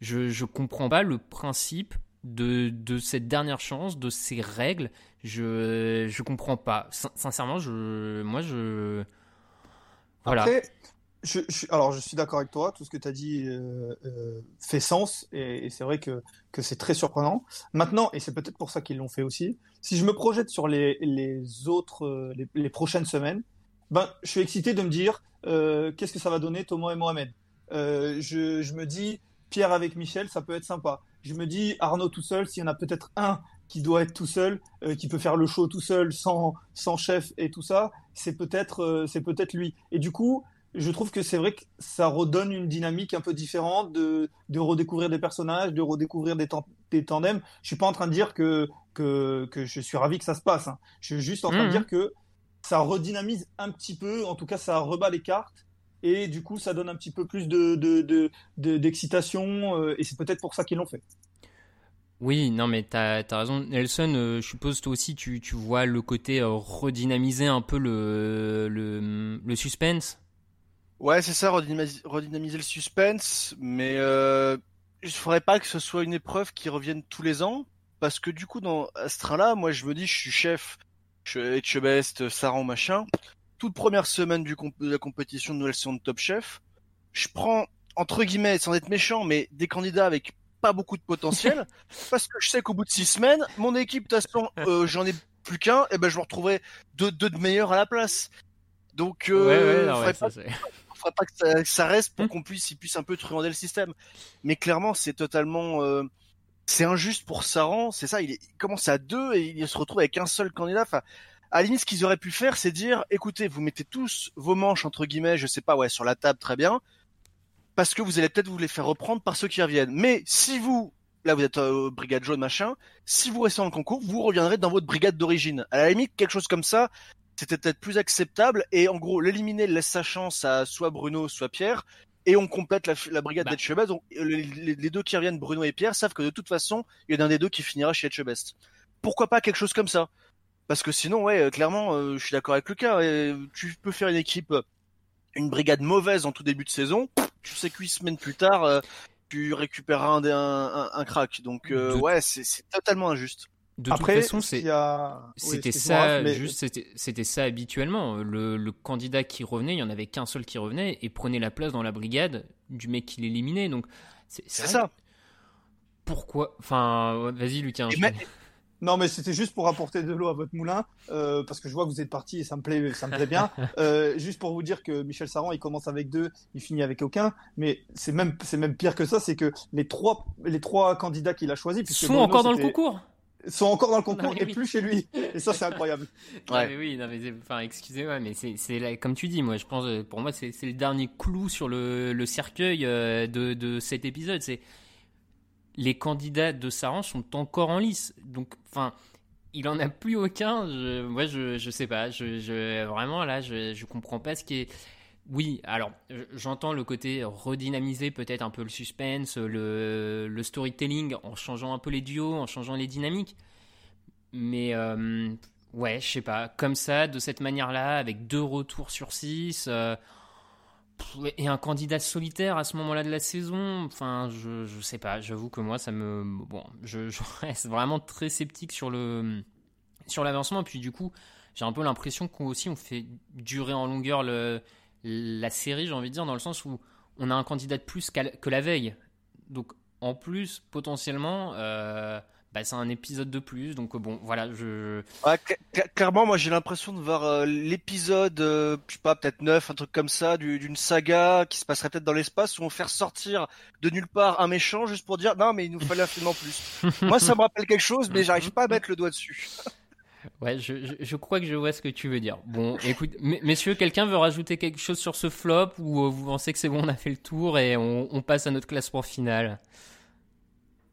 [SPEAKER 8] Je je comprends pas le principe de, de cette dernière chance, de ces règles. Je je comprends pas. sincèrement, je moi je
[SPEAKER 9] voilà alors, je suis d'accord avec toi. Tout ce que tu as dit euh, euh, fait sens et, c'est vrai que, que c'est très surprenant. Maintenant, et c'est peut-être pour ça qu'ils l'ont fait aussi, si je me projette sur les, les autres, euh, les, prochaines semaines, ben, je suis excité de me dire qu'est-ce que ça va donner Thomas et Mohamed? Je, me dis Pierre avec Michel, ça peut être sympa. Je me dis Arnaud tout seul, s'il y en a peut-être un qui doit être tout seul, qui peut faire le show tout seul, sans, sans chef et tout ça, c'est peut-être c'est peut-être lui. Et du coup, je trouve que c'est vrai que ça redonne une dynamique un peu différente de, de redécouvrir des personnages, de redécouvrir des, des tandems. Je suis pas en train de dire que, que, que je suis ravi que ça se passe. Hein. Je suis juste en train de
[SPEAKER 8] Mhm.
[SPEAKER 9] dire que ça redynamise un petit peu, en tout cas ça rebat les cartes. Et du coup, ça donne un petit peu plus de, de, de- de- d'excitation. euh, et c'est peut-être pour ça qu'ils l'ont fait.
[SPEAKER 8] Oui, non, mais t'as as raison. Nelson, euh, je suppose toi aussi, tu, tu vois le côté euh, redynamiser un peu le, le, le suspense?
[SPEAKER 10] Ouais, c'est ça, redynamiser, redynamiser le suspense, mais euh, il faudrait pas que ce soit une épreuve qui revienne tous les ans, parce que du coup, dans à ce train-là, moi, je me dis, je suis chef, je suis Etchebest, Saran, machin. Toute première semaine du comp- de la compétition de nouvelle saison de Top Chef, je prends, entre guillemets, sans être méchant, mais des candidats avec pas beaucoup de potentiel, parce que je sais qu'au bout de six semaines, mon équipe, de euh, j'en ai plus qu'un, et ben je me retrouverai deux, deux de meilleurs à la place. Donc, euh,
[SPEAKER 8] Ouais, ouais, non,
[SPEAKER 10] faudrait
[SPEAKER 8] ouais,
[SPEAKER 10] pas-
[SPEAKER 8] ça,
[SPEAKER 10] faudrait pas que ça, que ça reste pour qu'on puisse, il puisse un peu truander le système. Mais clairement, c'est totalement, euh, c'est injuste pour Saran. C'est ça, il, est- il commence à deux et il se retrouve avec un seul candidat. Enfin, à la limite, ce qu'ils auraient pu faire, c'est dire, écoutez, vous mettez tous vos manches entre guillemets, je sais pas, ouais, sur la table, très bien, parce que vous allez peut-être vous les faire reprendre par ceux qui reviennent. Mais si vous, là, vous êtes euh, brigade jaune, machin, si vous restez dans le concours, vous reviendrez dans votre brigade d'origine. À la limite, quelque chose comme ça, c'était peut-être plus acceptable. Et en gros, l'éliminer laisse sa chance à soit Bruno, soit Pierre. Et on complète la, la brigade
[SPEAKER 8] Bah.
[SPEAKER 10] d'Etchebest. Donc, les, les- deux qui reviennent, Bruno et Pierre, savent que de toute façon, il y en a un des deux qui finira chez Etchebest. Pourquoi pas quelque chose comme ça? Parce que sinon, ouais, euh, clairement, euh, je suis d'accord avec Lucas. euh, tu peux faire une équipe, euh, une brigade mauvaise en tout début de saison. Tu sais que huit semaines plus tard, euh, tu récupéreras un, un, un, un crack. Donc, euh,
[SPEAKER 8] De-
[SPEAKER 10] ouais, c'est totalement injuste.
[SPEAKER 8] De
[SPEAKER 9] Après,
[SPEAKER 8] toute façon,
[SPEAKER 9] a- oui,
[SPEAKER 8] c'était ça,
[SPEAKER 9] mais-
[SPEAKER 8] juste c'était ça habituellement. Le, le candidat qui revenait, il y en avait qu'un seul qui revenait et prenait la place dans la brigade du mec qui l'éliminait. Donc c'est
[SPEAKER 10] ça.
[SPEAKER 8] Pourquoi Enfin, vas-y, Lucas.
[SPEAKER 9] Mais- Non, mais c'était juste pour apporter de l'eau à votre moulin, euh, parce que je vois que vous êtes parti et ça me plaît, ça me plaît bien. Euh, juste pour vous dire que Michel Saran, il commence avec deux, il finit avec aucun, mais c'est même, c'est même pire que ça, c'est que les trois, les trois candidats qu'il a choisis,
[SPEAKER 8] Sont
[SPEAKER 9] Bruno,
[SPEAKER 8] encore dans le concours?
[SPEAKER 9] Sont encore dans le concours
[SPEAKER 8] Non,
[SPEAKER 9] et
[SPEAKER 8] oui.
[SPEAKER 9] plus chez lui. Et ça, c'est incroyable.
[SPEAKER 8] Non, mais oui, non, mais c'est- enfin, excusez-moi, mais c'est, c'est là, comme tu dis, moi, je pense, euh, pour moi, c'est, c'est le dernier clou sur le, le cercueil euh, de, de cet épisode. C'est les candidats de Saran sont encore en lice. Donc, enfin, il en a plus aucun. Je, moi, je, je sais pas. Je, je, vraiment, là, je, je comprends pas ce qui est. Oui, alors je- j'entends le côté redynamiser peut-être un peu le suspense, le, storytelling en changeant un peu les duos, en changeant les dynamiques. Mais euh, ouais, je sais pas, comme ça, de cette manière-là, avec deux retours sur six, euh, et un candidat solitaire à ce moment-là de la saison, enfin, je, je sais pas, j'avoue que moi, ça me. Bon, je, je reste vraiment très sceptique sur le sur l'avancement, puis du coup, j'ai un peu l'impression qu'on aussi on fait durer en longueur le, la série, j'ai envie de dire, dans le sens où on a un candidat de plus que la veille. Donc, en plus, potentiellement, euh, bah, c'est un épisode de plus. Donc, bon, voilà, je.
[SPEAKER 10] Ouais, clairement, moi j'ai l'impression de voir euh, l'épisode, euh, je sais pas, peut-être neuf, un truc comme ça, du- d'une saga qui se passerait peut-être dans l'espace où on fait sortir de nulle part un méchant juste pour dire non mais il nous fallait absolument plus. moi ça me rappelle quelque chose, mais j'arrive pas à mettre le doigt dessus.
[SPEAKER 8] Ouais, je, je, je crois que je vois ce que tu veux dire. Bon, écoute, messieurs, quelqu'un veut rajouter quelque chose sur ce flop ou euh, vous pensez que c'est bon, on a fait le tour et on, on passe à notre classement final?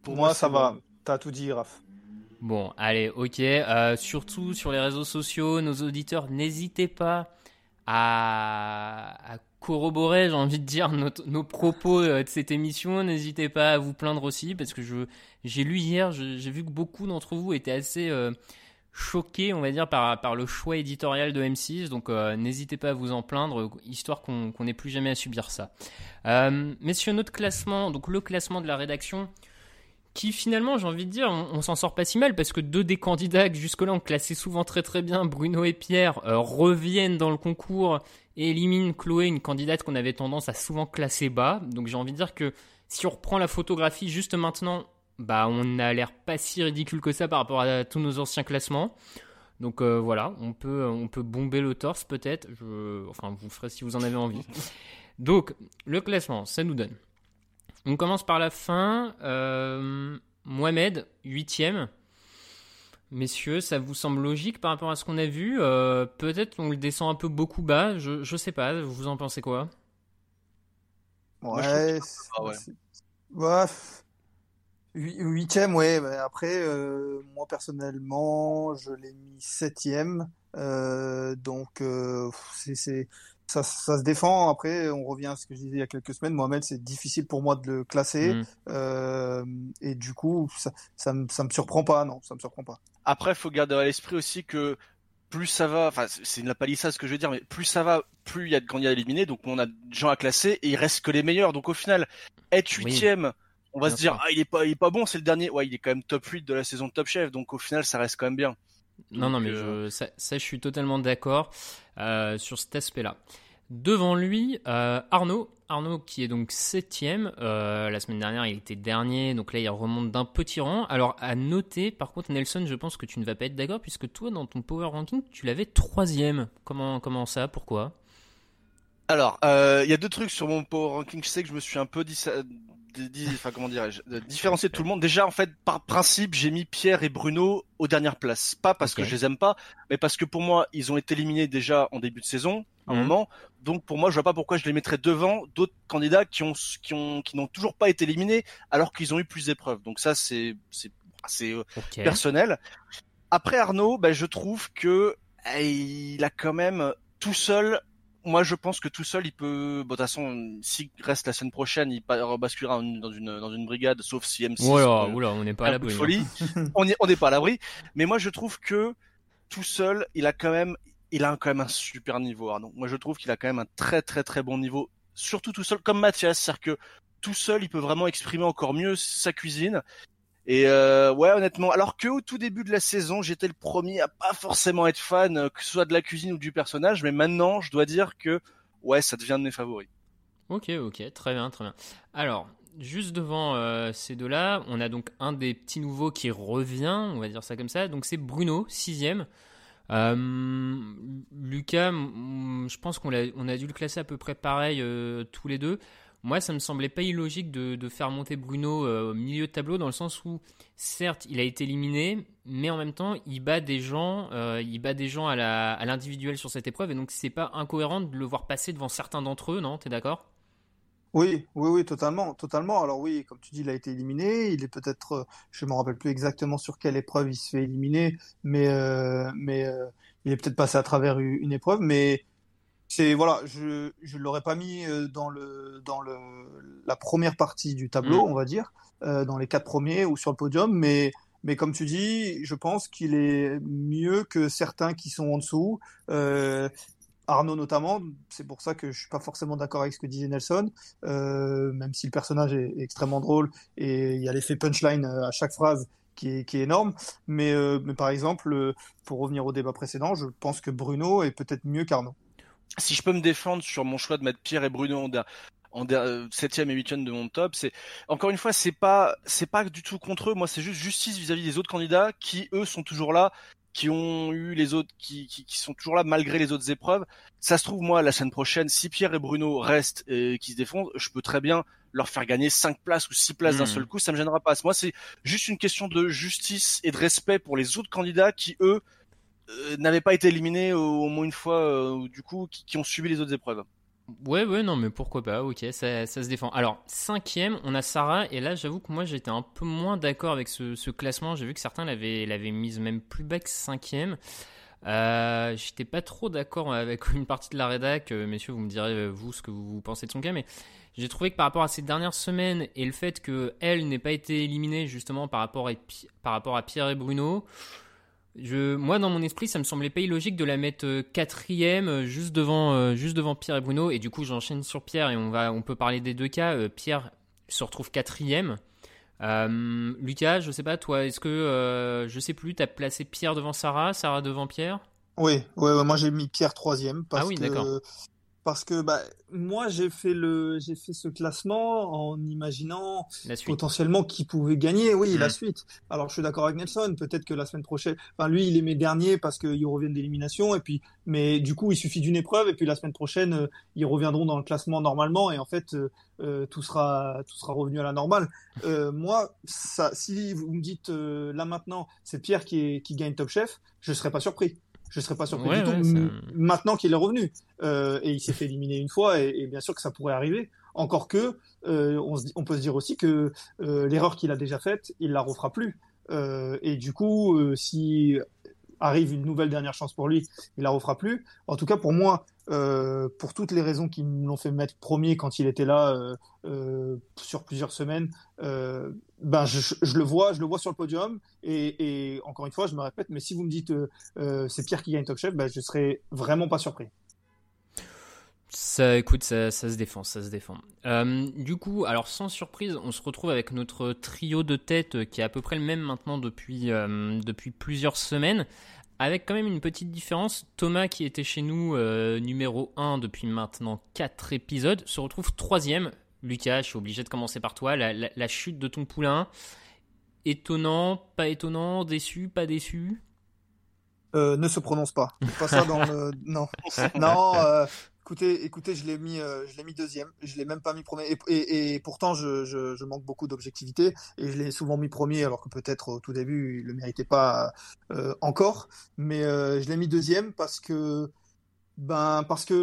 [SPEAKER 9] Pour moi, ça va. T'as tout dit, Raph.
[SPEAKER 8] Bon, allez, ok. Euh, surtout sur les réseaux sociaux, nos auditeurs, n'hésitez pas à, à corroborer, j'ai envie de dire, notre- nos propos euh, de cette émission. N'hésitez pas à vous plaindre aussi, parce que je j'ai lu hier, j'ai vu que beaucoup d'entre vous étaient assez euh, choqués, on va dire, par, le choix éditorial de M6. Donc, euh, n'hésitez pas à vous en plaindre, histoire qu'on n'ait plus jamais à subir ça. Euh, messieurs, notre classement, donc le classement de la rédaction qui finalement, j'ai envie de dire, on, on s'en sort pas si mal parce que deux des candidats que jusque-là on classait souvent très très bien, Bruno et Pierre, euh, reviennent dans le concours et éliminent Chloé, une candidate qu'on avait tendance à souvent classer bas. Donc j'ai envie de dire que si on reprend la photographie juste maintenant, bah on a l'air pas si ridicule que ça par rapport à tous nos anciens classements. Donc euh, voilà, on peut, on peut bomber le torse peut-être. Je... Enfin, vous ferez si vous en avez envie. Donc, le classement, ça nous donne. On commence par la fin. Euh, Mohamed, 8ème. Messieurs, ça vous semble logique par rapport à ce qu'on a vu? Euh, Peut-être on le descend un peu beaucoup bas, je, je sais pas, vous en pensez quoi?
[SPEAKER 9] Ouais, ouais. Huitième, ouais. Après, euh, moi personnellement, je l'ai mis septième. Euh, donc, euh, c'est, ça, ça, se défend. Après, on revient à ce que je disais il y a quelques semaines. Mohamed, c'est difficile pour moi de le classer. Mm. Euh, et du coup, ça, ça, me, ça me surprend pas. Non, ça me surprend pas.
[SPEAKER 10] Après, il faut garder à l'esprit aussi que plus ça va, enfin c'est une palissade ce que je veux dire, mais plus ça va, plus il y a de candidats éliminés, donc on a des gens à classer et il reste que les meilleurs. Donc au final, être huitième, on va se dire ah il est pas, il est pas bon, c'est le dernier. Ouais, il est quand même top 8 de la saison de Top Chef, donc au final ça reste quand même bien.
[SPEAKER 8] non non mais euh, ça, ça, je suis totalement d'accord euh, sur cet aspect-là. Devant lui, euh, Arnaud. Arnaud qui est donc septième. La semaine dernière, il était dernier, donc là, il remonte d'un petit rang. Alors, à noter, par contre, Nelson, je pense que tu ne vas pas être d'accord, puisque toi, dans ton power ranking, tu l'avais troisième. Comment, comment ça Pourquoi?
[SPEAKER 10] Alors, euh, il y a deux trucs sur mon power ranking. Je sais que je me suis un peu dit, enfin comment dirais-je, différencier tout le monde. Déjà, en fait, par principe, j'ai mis Pierre et Bruno aux dernières places. Pas parce que je les aime pas, mais parce que pour moi, ils ont été éliminés déjà en début de saison, à un mhm. moment. Donc pour moi, je vois pas pourquoi je les mettrais devant d'autres candidats qui ont, qui ont, qui n'ont toujours pas été éliminés alors qu'ils ont eu plus d'épreuves. Donc ça, c'est, c'est, c'est euh, personnel. Après Arnaud, ben, je trouve que eh, il a quand même tout seul moi, je pense que tout seul, il peut. Bon, de toute façon, s'il reste la semaine prochaine, il basculera dans une dans une brigade, sauf si M6.
[SPEAKER 8] Oula, oula, on n'est pas à l'abri.
[SPEAKER 10] Hein. Folie. on n'est pas à l'abri. Mais moi, je trouve que tout seul, il a quand même, il a quand même un super niveau. Arnaud. Moi, je trouve qu'il a quand même un très très très bon niveau, surtout tout seul, comme Mathias, c'est-à-dire que tout seul, il peut vraiment exprimer encore mieux sa cuisine. Et euh, ouais, honnêtement, alors que au tout début de la saison, j'étais le premier à pas forcément être fan, euh, que ce soit de la cuisine ou du personnage, mais maintenant, je dois dire que ouais, ça devient de mes favoris.
[SPEAKER 8] Ok, ok, très bien, très bien. Alors, juste devant euh, ces deux-là, on a donc un des petits nouveaux qui revient, on va dire ça comme ça. Donc c'est Bruno, sixième. Lucas, je pense qu'on a, dû le classer à peu près pareil tous les deux. Moi, ça me semblait pas illogique de, faire monter Bruno euh, au milieu de tableau, dans le sens où, certes, il a été éliminé, mais en même temps, il bat des gens, euh, il bat des gens à l'individuel sur cette épreuve, et donc c'est pas incohérent de le voir passer devant certains d'entre eux, non? T'es d'accord?
[SPEAKER 9] Oui, oui, oui, totalement, totalement. Alors oui, comme tu dis, il a été éliminé. Il est peut-être, euh, je me rappelle plus exactement sur quelle épreuve il se fait éliminer, mais mais il est peut-être passé à travers une épreuve, mais c'est voilà, je je l'aurais pas mis euh, dans le dans le la première partie du tableau, mm. on va dire, euh, dans les quatre premiers ou sur le podium, mais mais comme tu dis, je pense qu'il est mieux que certains qui sont en dessous. Euh, Arnaud notamment, c'est pour ça que je suis pas forcément d'accord avec ce que disait Nelson, même si le personnage est, extrêmement drôle et il y a l'effet punchline à chaque phrase qui est, qui est énorme. Mais, mais par exemple, pour revenir au débat précédent, je pense que Bruno est peut-être mieux qu'Arnaud
[SPEAKER 10] si je peux me défendre sur mon choix de mettre Pierre et Bruno en, en euh, septième et huitième de mon top, c'est encore une fois, c'est pas, c'est pas du tout contre eux. Moi, c'est juste justice vis-à-vis des autres candidats qui eux sont toujours là, qui ont eu les autres, qui, qui, qui, sont toujours là malgré les autres épreuves. Ça se trouve, moi, la semaine prochaine, si Pierre et Bruno restent et qui se défendent, je peux très bien leur faire gagner cinq places ou six places d'un hmm. seul coup. Ça me gênera pas. Moi, c'est juste une question de justice et de respect pour les autres candidats qui eux n'avaient pas été éliminés au, moins une fois, euh, du coup, qui, ont subi les autres épreuves.
[SPEAKER 8] Ouais, ouais, non, mais pourquoi pas, ok, ça, ça se défend. Alors, cinquième, on a Sarah, et là, j'avoue que moi, j'étais un peu moins d'accord avec ce, classement. J'ai vu que certains l'avaient, l'avaient mise même plus bas que cinquième. Euh, j'étais pas trop d'accord avec une partie de la rédac, messieurs, vous me direz, vous, ce que vous pensez de son cas, mais j'ai trouvé que par rapport à ces dernières semaines et le fait qu'elle n'ait pas été éliminée justement par rapport, par rapport à Pierre et Bruno, je, moi, dans mon esprit, ça me semblait pas illogique de la mettre euh, quatrième, euh, juste devant, euh, juste devant Pierre et Bruno. Et du coup, j'enchaîne sur Pierre et on va, on peut parler des deux cas. Pierre se retrouve quatrième. Lucas, je sais pas, toi, est-ce que, je sais plus, tu as placé Pierre devant Sarah, Sarah devant Pierre?
[SPEAKER 9] Oui, ouais, moi j'ai mis Pierre troisième parce ah oui, que parce que bah, moi j'ai fait le j'ai fait ce classement en imaginant potentiellement qui pouvait gagner. Oui la
[SPEAKER 8] Mm.
[SPEAKER 9] suite. Alors je suis d'accord avec Nelson. Peut-être que la semaine prochaine enfin lui il est mes derniers parce qu'ils reviennent d'élimination. Et puis mais du coup il suffit d'une épreuve. Et puis la semaine prochaine euh, ils reviendront dans le classement normalement. Et en fait euh, euh, tout sera tout sera revenu à la normale. Moi ça si vous me dites là maintenant c'est Pierre qui est qui gagne Top Chef je serais pas surpris je serais pas surpris
[SPEAKER 8] Ouais,
[SPEAKER 9] du tout
[SPEAKER 8] ouais,
[SPEAKER 9] m-
[SPEAKER 8] ça-
[SPEAKER 9] maintenant qu'il est revenu. Euh, et il s'est fait éliminer une fois et, et bien sûr que ça pourrait arriver. Encore que euh, on, se dit- on peut se dire aussi que euh, l'erreur qu'il a déjà faite il la refera plus. Et du coup si arrive une nouvelle dernière chance pour lui il la refera plus. En tout cas pour moi euh, pour toutes les raisons qui l'ont fait mettre premier quand il était là euh, euh, sur plusieurs semaines ben je, le vois je le vois sur le podium et, encore une fois je me répète mais si vous me dites c'est Pierre qui gagne Top Chef ben je serais vraiment pas surpris
[SPEAKER 8] Ça, écoute, ça, se défend, ça se défend. Du coup, alors sans surprise, on se retrouve avec notre trio de tête qui est à peu près le même maintenant depuis, depuis plusieurs semaines, avec quand même une petite différence. Thomas, qui était chez nous euh, numéro 1 depuis maintenant 4 épisodes, se retrouve troisième. Lucas, je suis obligé de commencer par toi. La, la- la chute de ton poulain, étonnant, pas étonnant, déçu, pas déçu?
[SPEAKER 9] Euh, ne se prononce pas. Pas ça dans le. Non. Non. euh, écoutez, écoutez, je l'ai mis, euh, je l'ai mis deuxième. Je l'ai même pas mis premier. Et, pourtant, je, manque beaucoup d'objectivité et je l'ai souvent mis premier, alors que peut-être au tout début, il le méritait pas euh, encore. Mais euh, je l'ai mis deuxième parce que. Ben parce que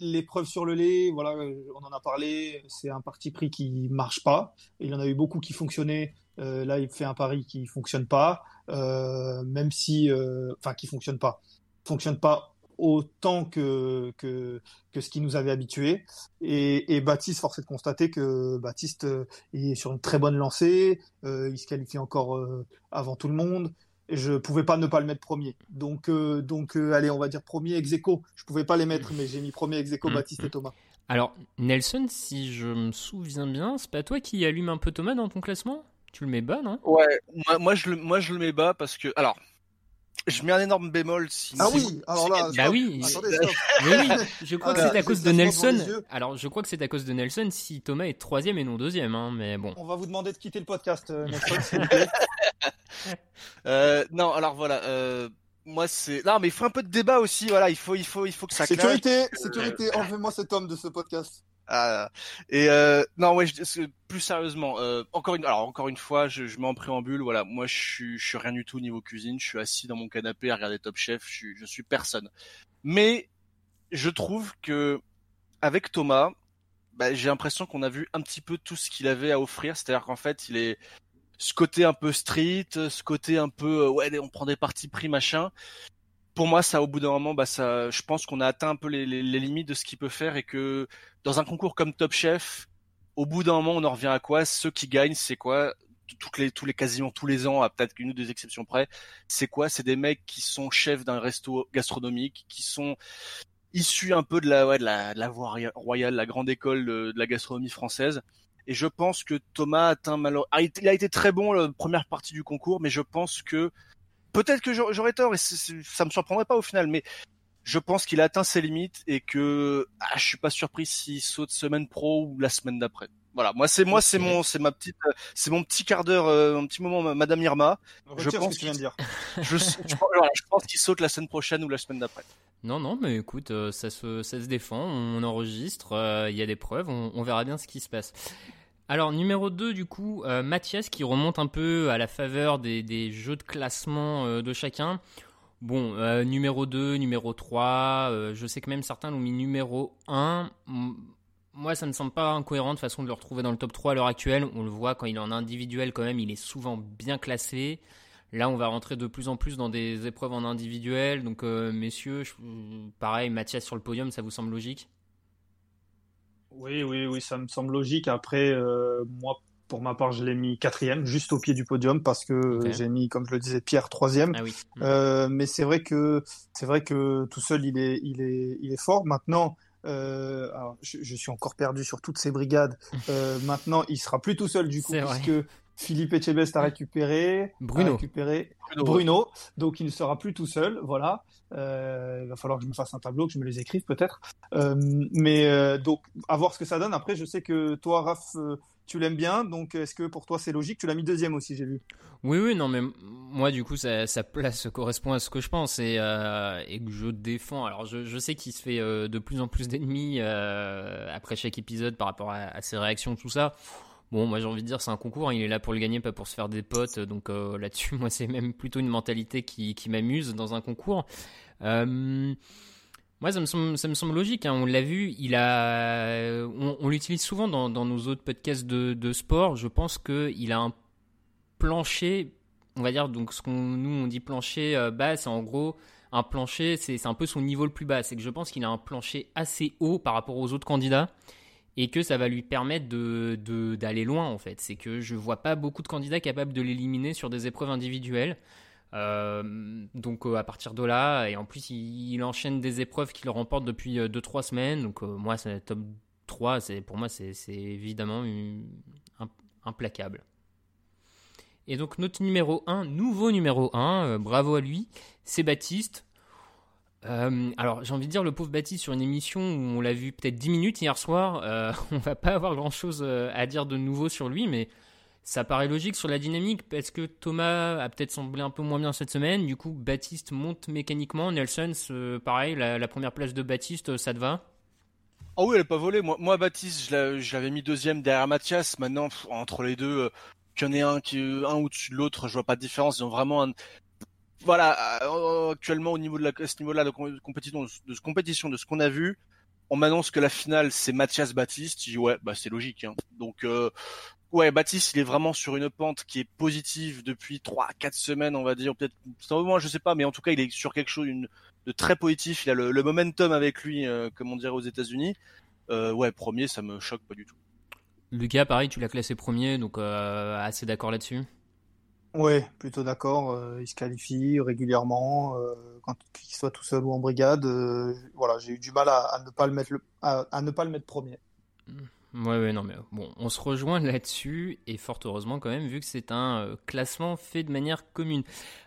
[SPEAKER 9] l'épreuve sur le lait, voilà, on en a parlé, c'est un parti pris qui marche pas. Il y en a eu beaucoup qui fonctionnaient. Euh, là, il fait un pari qui fonctionne pas, même si, enfin, qui fonctionne pas, fonctionne pas autant que que que ce qui nous avait habitués. Et, et Baptiste, force est de constater que Baptiste euh, il est sur une très bonne lancée. euh, il se qualifie encore euh, avant tout le monde. Et je pouvais pas ne pas le mettre premier. Donc, euh, donc, euh, allez, on va dire premier ex aequo. Je pouvais pas les mettre, mais j'ai mis premier ex aequo
[SPEAKER 8] Mm,
[SPEAKER 9] Baptiste et Thomas.
[SPEAKER 8] Alors, Nelson, si je me souviens bien, c'est pas toi qui allume un peu Thomas dans ton classement? Tu le mets bas, non?
[SPEAKER 10] Ouais, moi, moi, je le, moi je le mets bas parce que. Alors, je mets un énorme bémol si.
[SPEAKER 9] Ah oui, alors là,
[SPEAKER 8] Bah oui.
[SPEAKER 9] Attendez,
[SPEAKER 8] oui, je crois
[SPEAKER 9] Ah
[SPEAKER 8] que
[SPEAKER 9] là,
[SPEAKER 8] c'est à cause de Nelson. Alors, je crois que c'est à cause de Nelson si Thomas est troisième et non deuxième, hein, mais bon.
[SPEAKER 9] On va vous demander de quitter le podcast, euh, Nelson, s'il vous plaît.
[SPEAKER 10] Euh, non, alors voilà. Euh, moi, c'est. Non, mais il faut un peu de débat aussi. Voilà, il faut, il faut, il faut que ça claque.
[SPEAKER 9] Sécurité, sécurité, enlevez-moi cet homme de ce podcast.
[SPEAKER 10] Ah, et euh, non ouais je- plus sérieusement euh, encore une alors encore une fois je, je mets en préambule voilà moi je suis je suis rien du tout niveau cuisine je suis assis dans mon canapé à regarder Top Chef je suis je suis personne. Mais je trouve que avec Thomas bah, j'ai l'impression qu'on a vu un petit peu tout ce qu'il avait à offrir c'est-à-dire qu'en fait il est ce côté un peu street ce côté un peu euh, ouais on prend des parties pris machin pour moi, ça, au bout d'un moment, bah, ça, je pense qu'on a atteint un peu les, limites de ce qu'il peut faire et que dans un concours comme Top Chef, au bout d'un moment, on en revient à quoi? Ceux qui gagnent, c'est quoi? Toutes les, tous les quasiment tous les ans, à peut-être qu'une ou deux exceptions près, c'est quoi? C'est des mecs qui sont chefs d'un resto gastronomique, qui sont issus un peu de la, ouais, de la, de la voie roya- royale, la grande école de, de la gastronomie française. Et je pense que Thomas a atteint malheureusement, il a été très bon la première partie du concours, mais je pense que peut-être que j'aurais tort et ça me surprendrait pas au final, mais je pense qu'il a atteint ses limites et que ah, je suis pas surpris s'il saute semaine pro ou la semaine d'après. Voilà, moi c'est moi c'est mon c'est ma petite euh, c'est mon petit quart d'heure euh, un petit moment ma- Madame Irma.
[SPEAKER 9] Retire ce que tu viens de dire.
[SPEAKER 10] Je, je, je pense qu'il saute la semaine prochaine ou la semaine d'après.
[SPEAKER 8] Non, non, mais écoute, euh, ça se, ça se défend, on enregistre, euh, il y a des preuves, on, on verra bien ce qui se passe. Alors, numéro 2, du coup, euh, Mathias qui remonte un peu à la faveur des, jeux de classement euh, de chacun. Bon, euh, numéro 2, numéro 3, euh, je sais que même certains l'ont mis numéro 1. M- Moi, ça ne semble pas incohérent de façon de le retrouver dans le top 3 à l'heure actuelle. On le voit quand il est en individuel, quand même, il est souvent bien classé. Là, on va rentrer de plus en plus dans des épreuves en individuel. Donc, messieurs, pareil, Mathias sur le podium, ça vous semble logique?
[SPEAKER 9] Oui, oui, oui, ça me semble logique. Après, euh, moi, pour ma part, je l'ai mis quatrième, juste au pied du podium, parce que
[SPEAKER 8] Ok.
[SPEAKER 9] j'ai mis, comme je le disais, Pierre troisième.
[SPEAKER 8] Ah oui.
[SPEAKER 9] Euh, mais c'est vrai que c'est vrai que tout seul, il est, il est, il est fort. Maintenant, euh, alors, je, je suis encore perdu sur toutes ces brigades. Euh, maintenant, il sera plus tout seul du coup, puisque Philippe Etchebest a récupéré
[SPEAKER 8] Bruno.
[SPEAKER 9] A récupéré
[SPEAKER 10] Bruno,
[SPEAKER 9] Bruno, donc il ne sera plus tout seul. Voilà. Euh, il va falloir que je me fasse un tableau, que je me les écrive peut-être. Euh, mais euh, donc, à voir ce que ça donne. Après, je sais que toi, Raph, tu l'aimes bien. Donc, est-ce que pour toi, c'est logique? Tu l'as mis deuxième aussi, j'ai vu.
[SPEAKER 8] Oui, oui, non, mais moi, du coup, sa, sa place correspond à ce que je pense et, euh, et que je défends. Alors, je, je sais qu'il se fait euh, de plus en plus d'ennemis euh, après chaque épisode par rapport à, à ses réactions, tout ça. Bon, moi, j'ai envie de dire, c'est un concours. hein, il est là pour le gagner, pas pour se faire des potes. Donc, euh, là-dessus, moi, c'est même plutôt une mentalité qui, qui m'amuse dans un concours. Euh, moi, ça me semble, ça me semble logique. hein. On l'a vu, il a, on, l'utilise souvent dans, nos autres podcasts de, sport. Je pense qu'il a un plancher, on va dire, donc ce qu'on nous dit plancher euh, bas, c'est en gros un plancher, c'est c'est un peu son niveau le plus bas. C'est que je pense qu'il a un plancher assez haut par rapport aux autres candidats et que ça va lui permettre de de- d'aller loin en fait. C'est que je vois pas beaucoup de candidats capables de l'éliminer sur des épreuves individuelles. Euh, donc euh, à partir de là, et en plus il, enchaîne des épreuves qu'il remporte depuis 2-3 semaines. Donc euh, moi, c'est top 3, c'est pour moi c'est évidemment implacable. Et donc notre numéro 1, nouveau numéro 1, euh, bravo à lui, c'est Baptiste. Euh, alors j'ai envie de dire le pauvre Baptiste sur une émission où on l'a vu peut-être 10 minutes hier soir, euh, on va pas avoir grand chose à dire de nouveau sur lui, mais ça paraît logique sur la dynamique parce que Thomas a peut-être semblé un peu moins bien cette semaine, du coup Baptiste monte mécaniquement, Nelson, pareil, la, première place de Baptiste, ça te va?
[SPEAKER 10] Oh oui, elle est pas volée. Moi, Baptiste, je l'a- je l'avais mis deuxième derrière Mathias. Maintenant, entre les deux, euh, qu'il y en ait un qui un au-dessus de l'autre, je vois pas de différence. Ils ont vraiment un... Voilà, euh, actuellement au niveau de la, à ce niveau-là de com- compétition, de ce compétition, de ce qu'on a vu, on m'annonce que la finale c'est Mathias Baptiste. Je dis ouais, bah c'est logique. Hein. Donc euh, ouais, Baptiste, il est vraiment sur une pente qui est positive depuis trois, quatre semaines, on va dire, peut-être moins, je sais pas, mais en tout cas, il est sur quelque chose de très positif. Il a le, momentum avec lui, euh, comme on dirait aux États-Unis. Euh, ouais, premier, ça me choque pas du tout.
[SPEAKER 8] Lucas, pareil, tu l'as classé premier, donc euh, assez d'accord là-dessus?
[SPEAKER 9] Ouais, plutôt d'accord. euh, il se qualifie régulièrement, euh, quand qu'il soit tout seul ou en brigade. euh, voilà, j'ai eu du mal à, ne pas le mettre à, ne pas le mettre premier.
[SPEAKER 8] Ouais, ouais, non, mais bon, on se rejoint là-dessus, et fort heureusement quand même, vu que c'est un classement fait de manière commune.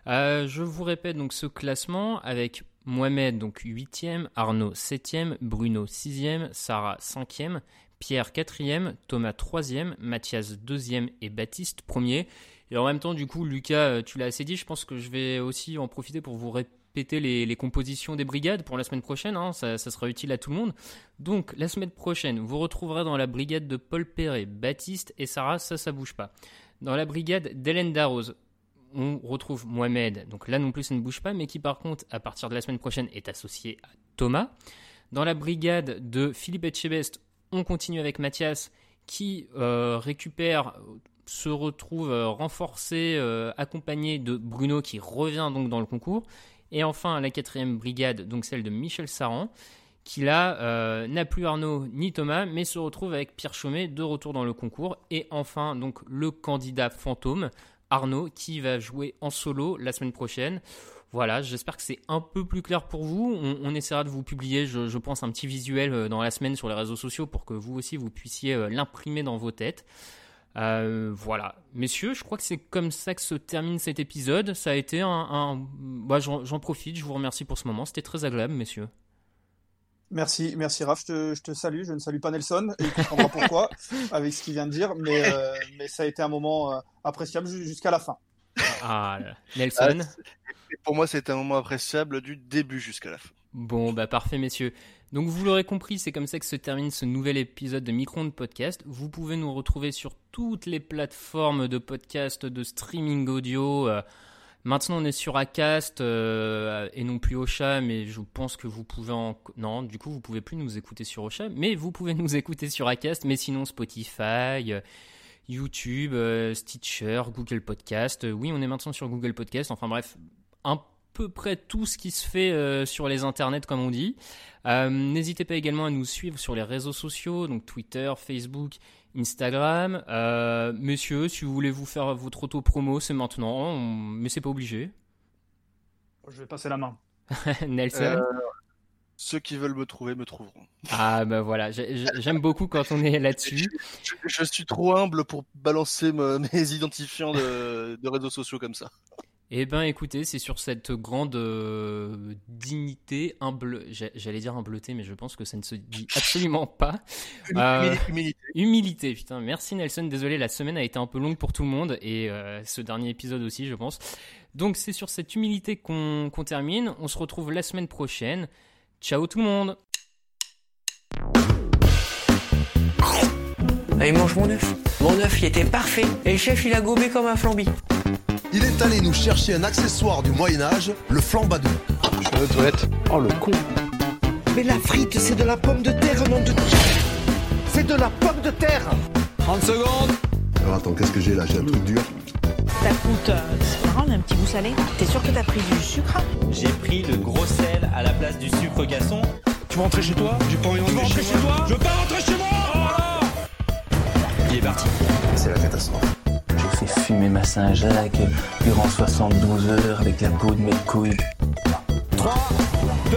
[SPEAKER 8] Je vous répète donc ce classement avec Mohamed, donc 8e, Arnaud 7e, Bruno 6e, Sarah 5e, Pierre 4e, Thomas 3e, Mathias 2e et Baptiste 1er. Et en même temps, du coup, Lucas, euh, tu l'as assez dit, je pense que je vais aussi en profiter pour vous répéter les, compositions des brigades pour la semaine prochaine, hein, ça, ça sera utile à tout le monde. Donc, la semaine prochaine, vous retrouverez dans la brigade de Paul Perret, Baptiste et Sarah, ça, ça bouge pas. Dans la brigade d'Hélène Darroze, on retrouve Mohamed, donc là non plus ça ne bouge pas, mais qui par contre, à partir de la semaine prochaine, est associé à Thomas. Dans la brigade de Philippe Etchebest, on continue avec Mathias, qui euh, récupère, se retrouve euh, renforcé, euh, accompagné de Bruno, qui revient donc dans le concours. Et enfin, la quatrième brigade, donc celle de Michel Saran, qui là euh, n'a plus Arnaud ni Thomas, mais se retrouve avec Pierre Chaumet de retour dans le concours. Et enfin, donc le candidat fantôme, Arnaud, qui va jouer en solo la semaine prochaine. Voilà, j'espère que c'est un peu plus clair pour vous. On, essaiera de vous publier, je, pense, un petit visuel dans la semaine sur les réseaux sociaux pour que vous aussi vous puissiez l'imprimer dans vos têtes. Euh, voilà, messieurs, je crois que c'est comme ça que se termine cet épisode. Ça a été un, un... Bah, j'en profite. Je vous remercie pour ce moment. C'était très agréable, messieurs.
[SPEAKER 9] Merci, merci Raph, je te, je te, salue. Je ne salue pas Nelson et tu comprendras pourquoi avec ce qu'il vient de dire, mais, euh, mais ça a été un moment euh, appréciable jusqu'à la fin.
[SPEAKER 8] Ah, Nelson.
[SPEAKER 10] Ah, pour moi, c'était un moment appréciable du début jusqu'à la fin.
[SPEAKER 8] Bon, bah parfait, messieurs. Donc, vous l'aurez compris, c'est comme ça que se termine ce nouvel épisode de Micron Podcast. Vous pouvez nous retrouver sur toutes les plateformes de podcast, de streaming audio. Euh, Maintenant, on est sur Acast euh, et non plus Ocha, mais je pense que vous pouvez en... Non, du coup, vous pouvez plus nous écouter sur Ocha, mais vous pouvez nous écouter sur Acast, mais sinon Spotify, euh, YouTube, Stitcher, Google Podcast. oui, on est maintenant sur Google Podcast. Enfin bref, à peu près tout ce qui se fait euh, sur les internets, comme on dit. Euh, N'hésitez pas également à nous suivre sur les réseaux sociaux, donc Twitter, Facebook, Instagram. Euh, messieurs, si vous voulez vous faire votre auto-promo, c'est maintenant, mais c'est pas obligé.
[SPEAKER 9] Je vais passer la main.
[SPEAKER 8] Nelson
[SPEAKER 10] Euh, Ceux qui veulent me trouver me trouveront.
[SPEAKER 8] Ah bah voilà, j'aime beaucoup quand on est là-dessus.
[SPEAKER 10] Je, suis trop humble pour balancer mes identifiants de, réseaux sociaux comme ça.
[SPEAKER 8] Eh ben écoutez, c'est sur cette grande euh, dignité, humble, j'allais dire humbleté, mais je pense que ça ne se dit absolument pas.
[SPEAKER 10] Euh, humilité.
[SPEAKER 8] humilité, putain, merci Nelson, désolé, la semaine a été un peu longue pour tout le monde, et euh, ce dernier épisode aussi, je pense. Donc c'est sur cette humilité qu'on termine, on se retrouve la semaine prochaine. Ciao tout le monde
[SPEAKER 1] Allez, mange mon œuf. Mon œuf, il était parfait. Et le chef, il a gobé comme un flambi.
[SPEAKER 2] Il est allé nous chercher un accessoire du Moyen-Âge, le flambadou.
[SPEAKER 11] Je suis aux toilettes.
[SPEAKER 4] Oh le con Mais la frite, c'est de la pomme de terre, nom de... C'est de la pomme de terre
[SPEAKER 3] 30 secondes
[SPEAKER 2] Alors attends, qu'est-ce que j'ai là? J'ai un truc dur.
[SPEAKER 5] Ça coûte, euh, c'est a un petit goût salé. T'es sûr que t'as pris du sucre?
[SPEAKER 6] J'ai pris le gros sel à la place du sucre gasson.
[SPEAKER 3] Tu veux rentrer chez toi? J'ai pas envie de rentrer chez, toi? Je veux pas rentrer chez moi
[SPEAKER 6] Il est parti.
[SPEAKER 2] C'est la catastrophe.
[SPEAKER 7] Fait fumer ma Saint-Jacques durant 72 heures avec la peau de mes couilles.
[SPEAKER 3] 3, 2,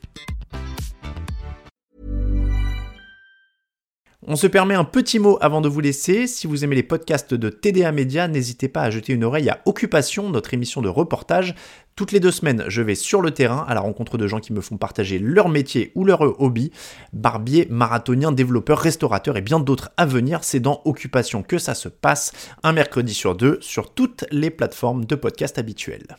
[SPEAKER 13] On se permet un petit mot avant de vous laisser. Si vous aimez les podcasts de TDA Média, n'hésitez pas à jeter une oreille à Occupation, notre émission de reportage. Toutes les deux semaines, je vais sur le terrain à la rencontre de gens qui me font partager leur métier ou leur hobby. Barbier, marathonien, développeur, restaurateur et bien d'autres à venir. C'est dans Occupation que ça se passe, un mercredi sur deux, sur toutes les plateformes de podcast habituelles.